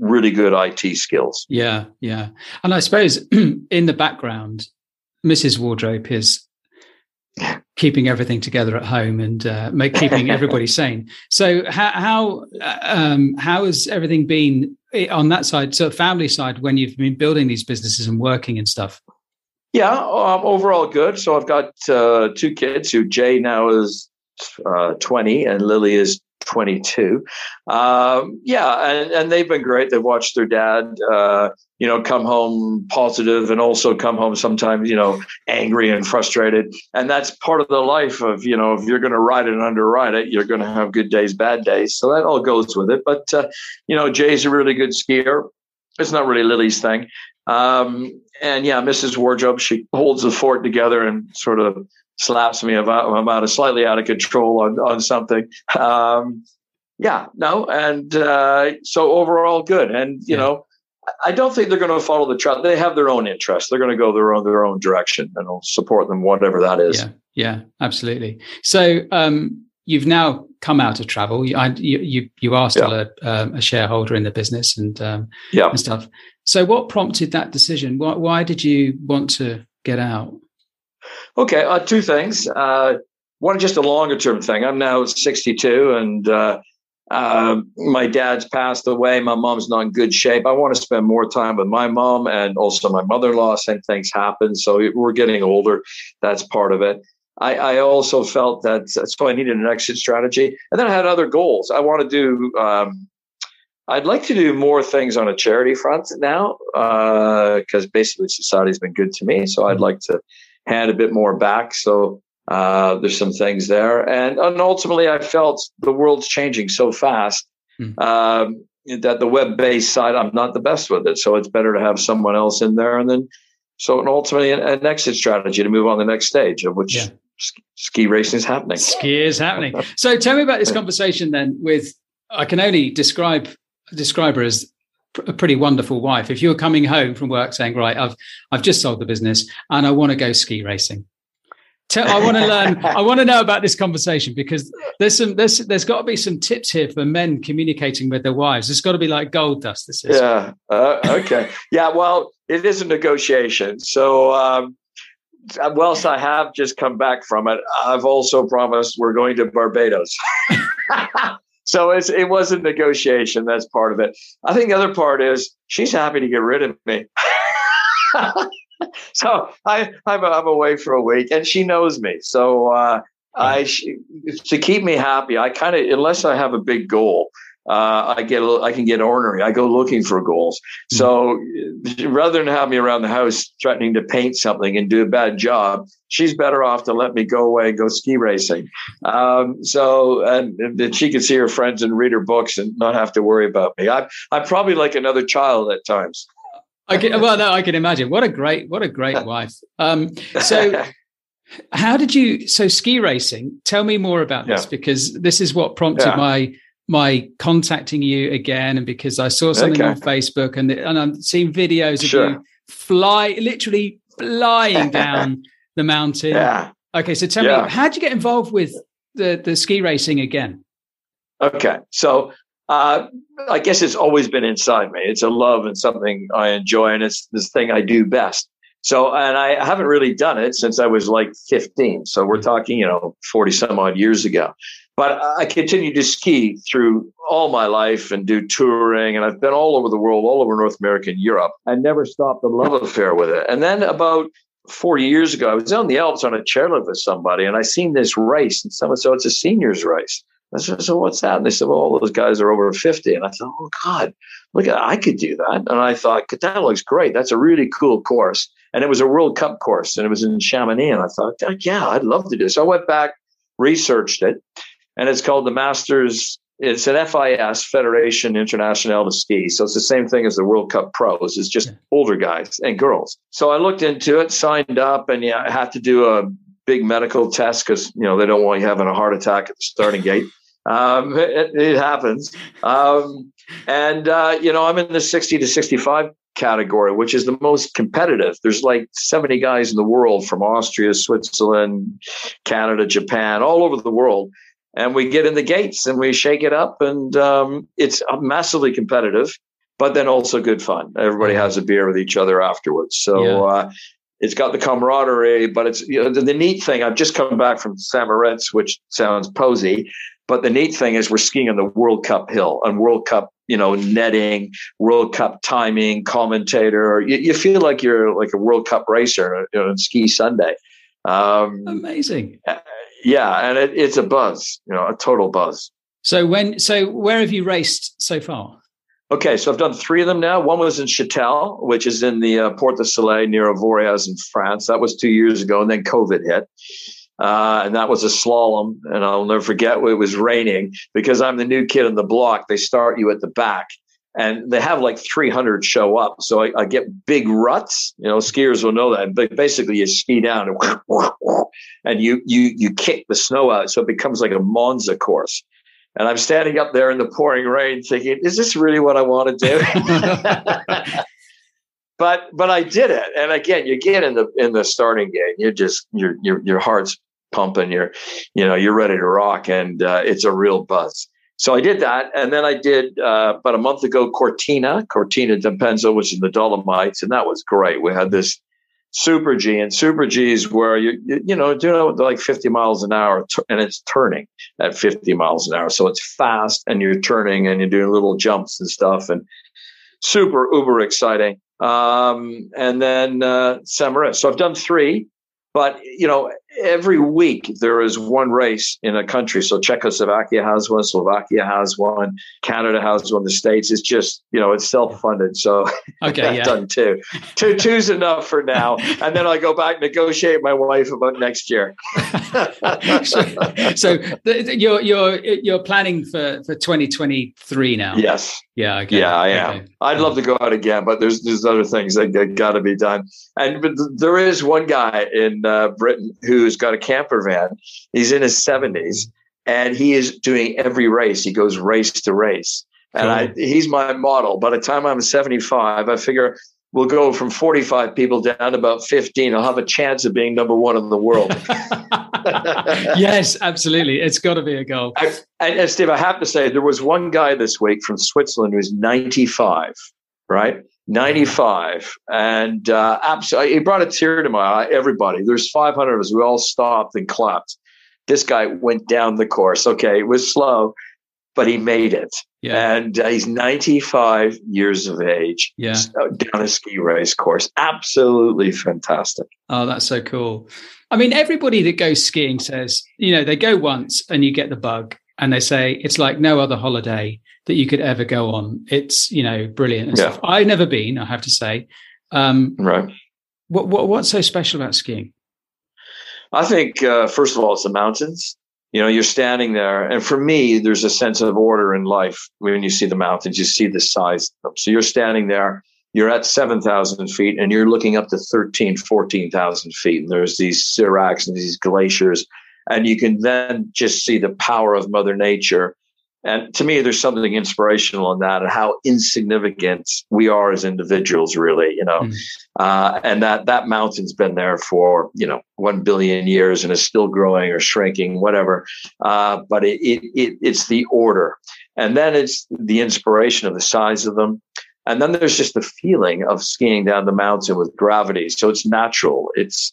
really good IT skills. Yeah, yeah, and I suppose in the background, Mrs. Wardrope is keeping everything together at home and uh, make, keeping everybody sane. So how how um, how has everything been eh, on that side, so family side, when you've been building these businesses and working and stuff? Yeah, um, overall good. So I've got uh, two kids who Jay now is uh, 20 and Lily is 22. Um, yeah, and, and they've been great. They've watched their dad, uh, you know, come home positive and also come home sometimes, you know, angry and frustrated. And that's part of the life of, you know, if you're going to ride it and underwrite it, you're going to have good days, bad days. So that all goes with it. But, uh, you know, Jay's a really good skier. It's not really Lily's thing. Um, and yeah, Mrs. Wardrope, she holds the fort together and sort of slaps me about I'm out of slightly out of control on on something. Um, yeah, no, and uh, so overall good. And you yeah. know, I don't think they're going to follow the trend. They have their own interests. They're going to go their own their own direction, and I'll support them, whatever that is. Yeah, yeah, absolutely. So um, you've now come out of travel. You you, you are still yeah. a, um, a, shareholder in the business and um, yeah. and stuff. So what prompted that decision? Why, why did you want to get out? Okay, uh, two things. Uh, one, just a longer term thing. I'm now 62, and uh, uh, my dad's passed away. My mom's not in good shape. I want to spend more time with my mom and also my mother in law. Same things happen. So we're getting older. That's part of it. I, I, also felt that so I needed an exit strategy. And then I had other goals. I want to do, um, I'd like to do more things on a charity front now because uh, basically society's been good to me. So I'd mm-hmm. like to hand a bit more back. So uh, there's some things there, and, and ultimately, I felt the world's changing so fast mm. um, that the web-based side, I'm not the best with it. So it's better to have someone else in there, and then so and ultimately an, an exit strategy to move on the next stage, of which yeah. ski, ski racing is happening. Ski is happening. so tell me about this conversation then. With I can only describe describe her as a pretty wonderful wife. If you're coming home from work saying, "Right, I've I've just sold the business and I want to go ski racing," Tell, I want to learn. I want to know about this conversation because there's some there's there's got to be some tips here for men communicating with their wives. It's got to be like gold dust. This is. Yeah. Uh, okay. yeah. Well, it is a negotiation. So, um, whilst I have just come back from it, I've also promised we're going to Barbados. so it was a negotiation. That's part of it. I think the other part is she's happy to get rid of me. so I, I'm, I'm away for a week, and she knows me. So uh, I she, to keep me happy, I kind of unless I have a big goal. Uh, I get I can get ornery. I go looking for goals. Hmm. So rather than have me around the house threatening to paint something and do a bad job, she's better off to let me go away and go ski racing. Um, so and that she can see her friends and read her books and not have to worry about me. I, I'm probably like another child at times. I can, well, no, I can imagine. What a great, what a great wife. Um, so, how did you? So, ski racing. Tell me more about this yeah. because this is what prompted yeah. my my contacting you again, and because I saw something okay. on Facebook and and I'm seeing videos of sure. you fly, literally flying down the mountain. Yeah. Okay, so tell yeah. me, how did you get involved with the the ski racing again? Okay, so uh, I guess it's always been inside me. It's a love and something I enjoy, and it's this thing I do best. So, and I haven't really done it since I was like 15. So we're mm-hmm. talking, you know, 40 some odd years ago. But I continued to ski through all my life and do touring. And I've been all over the world, all over North America and Europe. I never stopped the love affair with it. And then about four years ago, I was on the Alps on a chairlift with somebody and I seen this race. And someone said, it's a seniors race. I said, so what's that? And they said, well, all those guys are over 50. And I thought, oh God, look I could do that. And I thought, that looks great. That's a really cool course. And it was a World Cup course and it was in Chamonix. And I thought, yeah, I'd love to do this. So I went back, researched it, and it's called the Masters. It's an FIS, Federation Internationale de Ski. So it's the same thing as the World Cup pros. It's just older guys and girls. So I looked into it, signed up, and yeah, I had to do a big medical test because, you know, they don't want you having a heart attack at the starting gate. Um, it, it, happens. Um, and, uh, you know, I'm in the 60 to 65 category, which is the most competitive. There's like 70 guys in the world from Austria, Switzerland, Canada, Japan, all over the world. And we get in the gates and we shake it up, and um, it's massively competitive, but then also good fun. Everybody has a beer with each other afterwards. So, yeah. uh, it's got the camaraderie, but it's you know, the, the, neat thing. I've just come back from St. Moritz, which sounds posy, but the neat thing is we're skiing on the World Cup hill on World Cup, you know, netting, World Cup timing, commentator. You, you feel like you're like a World Cup racer you know, on Ski Sunday. Um, Amazing. Yeah, and it, it's a buzz, you know, a total buzz. So when, so where have you raced so far? Okay, so I've done three of them now. One was in Chatel, which is in the uh, Portes du Soleil near Avoriaz in France. That was two years ago, and then COVID hit. Uh, and that was a slalom. And I'll never forget it was raining because I'm the new kid on the block. They start you at the back and they have like 300 show up. So I, I get big ruts. You know, skiers will know that. But basically, you ski down and, and you you you kick the snow out, so it becomes like a Monza course. And I'm standing up there in the pouring rain thinking, is this really what I want to do? but but I did it. And again, you get in the in the starting gate, you just your your your heart's pumping, you're you know, you're ready to rock and uh, it's a real buzz. So I did that, and then I did uh, about a month ago Cortina, Cortina d'Ampezzo, which is in the Dolomites, and that was great. We had this Super G, and Super G is where you you, know doing like 50 miles an hour, and it's turning at 50 miles an hour, so it's fast, and you're turning, and you're doing little jumps and stuff, and super uber exciting. Um, and then uh, St. So I've done three. But you know, every week there is one race in a country. So Czechoslovakia has one, Slovakia has one, Canada has one. The states it's just you know it's self funded. So okay, I've yeah. done two. Two two's enough for now, and then I go back negotiate with my wife about next year. so, so the, you're you're you're planning for for 2023 now. Yes. Yeah. Okay. Yeah, I am. Okay. I'd love to go out again, but there's there's other things that, that got to be done. And but there is one guy in uh, Britain who's got a camper van. He's in his 70s, and he is doing every race. He goes race to race, and. I, he's my model. By the time I'm 75, I figure we'll go from 45 people down to about 15. I'll have a chance of being number one in the world. yes, absolutely. It's got to be a goal. I, and, and, Steve, I have to say, there was one guy this week from Switzerland who's 95, right? 95. And uh, absolutely, he brought a tear to my eye. Everybody, there's 500 of us. We all stopped and clapped. This guy went down the course. Okay, it was slow, but he made it. Yeah. And uh, he's 95 years of age. Yeah. Down a ski race course. Absolutely fantastic. Oh, that's so cool. I mean, everybody that goes skiing says, you know, they go once and you get the bug and they say it's like no other holiday that you could ever go on. It's, you know, brilliant. yeah. Stuff. I've never been, I have to say. Um, right. What, what, what's so special about skiing? I think, uh, first of all, it's the mountains you know you're standing there and for me there's a sense of order in life when you see the mountains you see the size of them. so you're standing there you're at 7000 feet and you're looking up to 13 14000 feet and there's these seracs and these glaciers and you can then just see the power of mother nature and to me, there's something inspirational in that and how insignificant we are as individuals, really, you know. Mm. Uh, and that that mountain's been there for, you know, one billion years and is still growing or shrinking, whatever. Uh, but it, it, it, it's the order. And then it's the inspiration of the size of them. And then there's just the feeling of skiing down the mountain with gravity. So it's natural. It's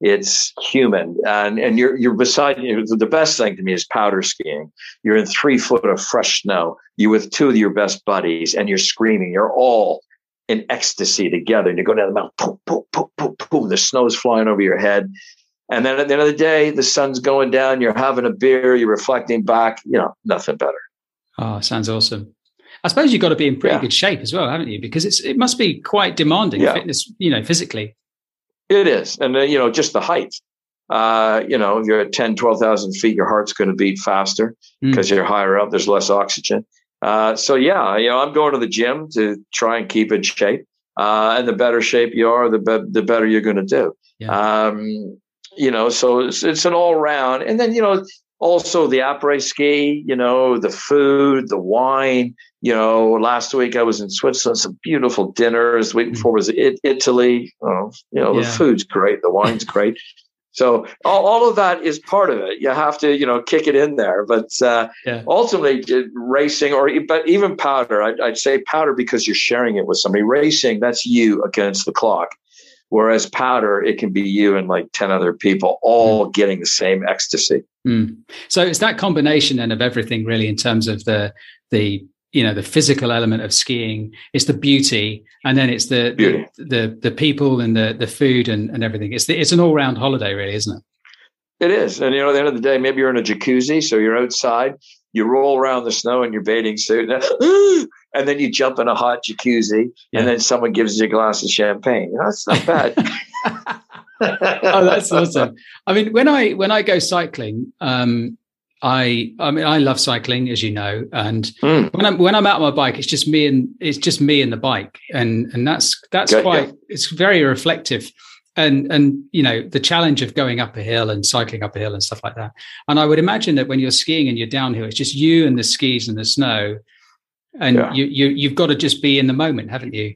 it's human. And and you're you're beside you the best thing to me is powder skiing. You're in three foot of fresh snow. You with two of your best buddies and you're screaming. You're all in ecstasy together. And you go down the mountain boom boom boom boom boom the snow's flying over your head. And then at the end of the day the sun's going down. You're having a beer. You're reflecting back. You know nothing better. Oh sounds awesome. I suppose you've got to be in pretty yeah. good shape as well, haven't you? Because it's it must be quite demanding yeah. fitness, you know, physically. It is. And, uh, you know, just the height. Uh, you know, you're at 10, 12,000 feet, your heart's going to beat faster because mm. you're higher up, there's less oxygen. Uh, so, yeah, you know, I'm going to the gym to try and keep in shape. Uh, and the better shape you are, the, be- the better you're going to do. Yeah. Um, you know, so it's, it's an all round. And then, you know, also the après ski, you know, the food, the wine. You know, last week I was in Switzerland, some beautiful dinners. The week before was it, Italy. Oh, you know, yeah. the food's great, the wine's great. So all, all of that is part of it. You have to, you know, kick it in there. But uh, yeah. ultimately, racing or but even powder, I'd, I'd say powder because you're sharing it with somebody. Racing, that's you against the clock. Whereas powder, it can be you and like 10 other people all mm. getting the same ecstasy. Mm. So it's that combination then of everything really in terms of the, the, you know, the physical element of skiing, it's the beauty, and then it's the, the, the, the, people and the, the food and, and everything. It's the, it's an all round holiday really, isn't it? It is. And you know, at the end of the day, maybe you're in a jacuzzi, so you're outside, you roll around the snow in your bathing suit, and then you jump in a hot jacuzzi, yeah. and then someone gives you a glass of champagne. You know, that's not bad. oh, that's awesome. I mean, when I when I go cycling, um, I I mean I love cycling, as you know, and mm. when I'm when I'm out on my bike, it's just me and it's just me and the bike, and and that's that's Good, quite yeah. it's very reflective and and you know the challenge of going up a hill and cycling up a hill and stuff like that. And I would imagine that when you're skiing and you're downhill, it's just you and the skis and the snow, and yeah. you you you've got to just be in the moment, haven't you?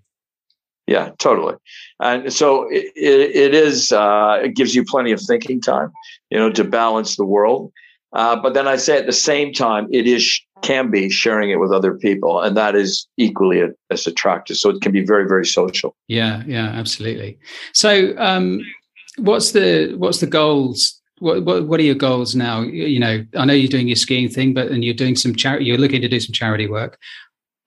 Yeah, totally. And so it, it, it is. Uh, it gives you plenty of thinking time, you know, to balance the world. Uh, but then I say at the same time, it is can be sharing it with other people, and that is equally as attractive. So it can be very, very social. Yeah, yeah, absolutely. So, um, what's the what's the goals? What, what what are your goals now? You know, I know you're doing your skiing thing, but and you're doing some charity. You're looking to do some charity work.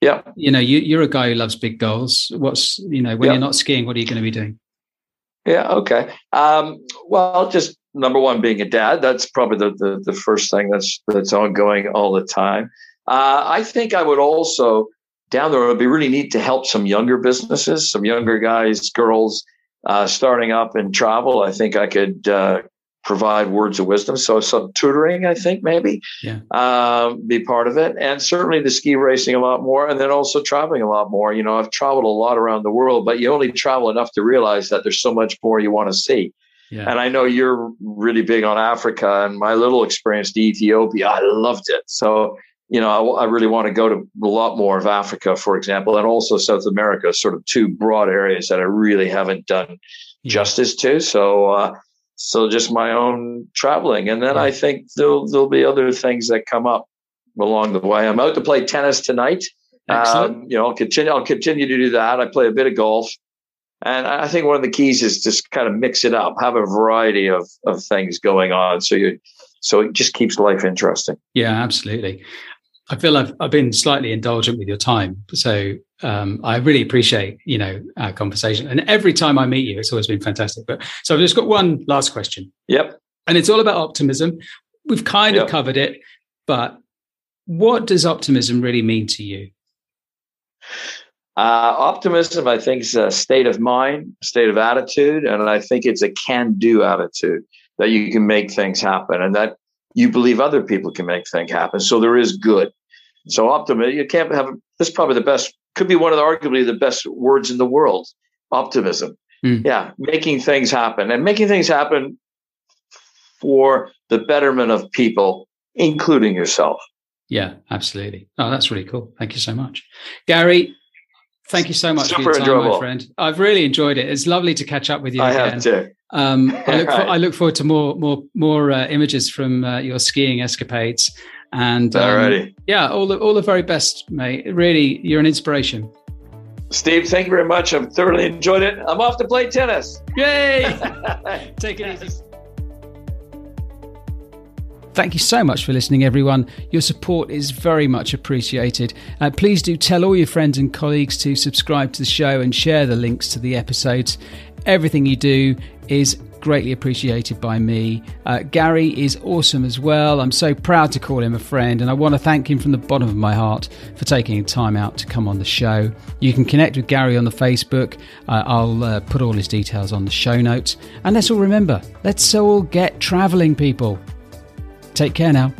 Yeah. You know, you, you're a guy who loves big goals. What's you know when yeah. you're not skiing, what are you going to be doing? Yeah. Okay. Um, well, just number one, being a dad. That's probably the, the, the first thing that's that's ongoing all the time. Uh, I think I would also down the road it'd be really neat to help some younger businesses, some younger guys, girls uh, starting up in travel. I think I could uh, provide words of wisdom. So some tutoring, I think maybe yeah. um, be part of it, and certainly the ski racing a lot more, and then also traveling a lot more. You know, I've traveled a lot around the world, but you only travel enough to realize that there's so much more you want to see. Yeah. And I know you're really big on Africa, and my little experience to Ethiopia, I loved it. So you know, I, I, really want to go to a lot more of Africa, for example, and also South America, sort of two broad areas that I really haven't done yeah. justice to. So, uh, so just my own traveling, and then I think there'll there'll be other things that come up along the way. I'm out to play tennis tonight. Um, you know, I'll continue. I'll continue to do that. I play a bit of golf, and I think one of the keys is just kind of mix it up, have a variety of of things going on, so you so it just keeps life interesting. Yeah, absolutely. I feel I've I've been slightly indulgent with your time, so um, I really appreciate you know our conversation. And every time I meet you, it's always been fantastic. But so I've just got one last question. Yep. And it's all about optimism. We've kind yep. of covered it, but what does optimism really mean to you? Uh, optimism, I think, is a state of mind, state of attitude, and I think it's a can-do attitude that you can make things happen, and that you believe other people can make things happen. So there is good. So optimism, you can't have this. Is probably the best. Could be one of the arguably the best words in the world. Optimism. Mm. Yeah, making things happen and making things happen for the betterment of people, including yourself. Yeah, absolutely. Oh, that's really cool. Thank you so much, Gary. Thank you so much Super for your time, enjoyable. my friend. I've really enjoyed it. It's lovely to catch up with you. I again. have too. Um, I, look for, I, look forward to more more more uh, images from uh, your skiing escapades. And um, yeah, all the all the very best, mate. Really, you're an inspiration. Steve, thank you very much. I've thoroughly enjoyed it. I'm off to play tennis. Yay! Take it easy. Thank you so much for listening, everyone. Your support is very much appreciated. Uh, please do tell all your friends and colleagues to subscribe to the show and share the links to the episodes. Everything you do is greatly appreciated by me. Uh, Gary is awesome as well. I'm so proud to call him a friend, and I want to thank him from the bottom of my heart for taking time out to come on the show. You can connect with Gary on the Facebook. Uh, I'll uh, put all his details on the show notes. And let's all remember let's all get traveling, people. Take care now.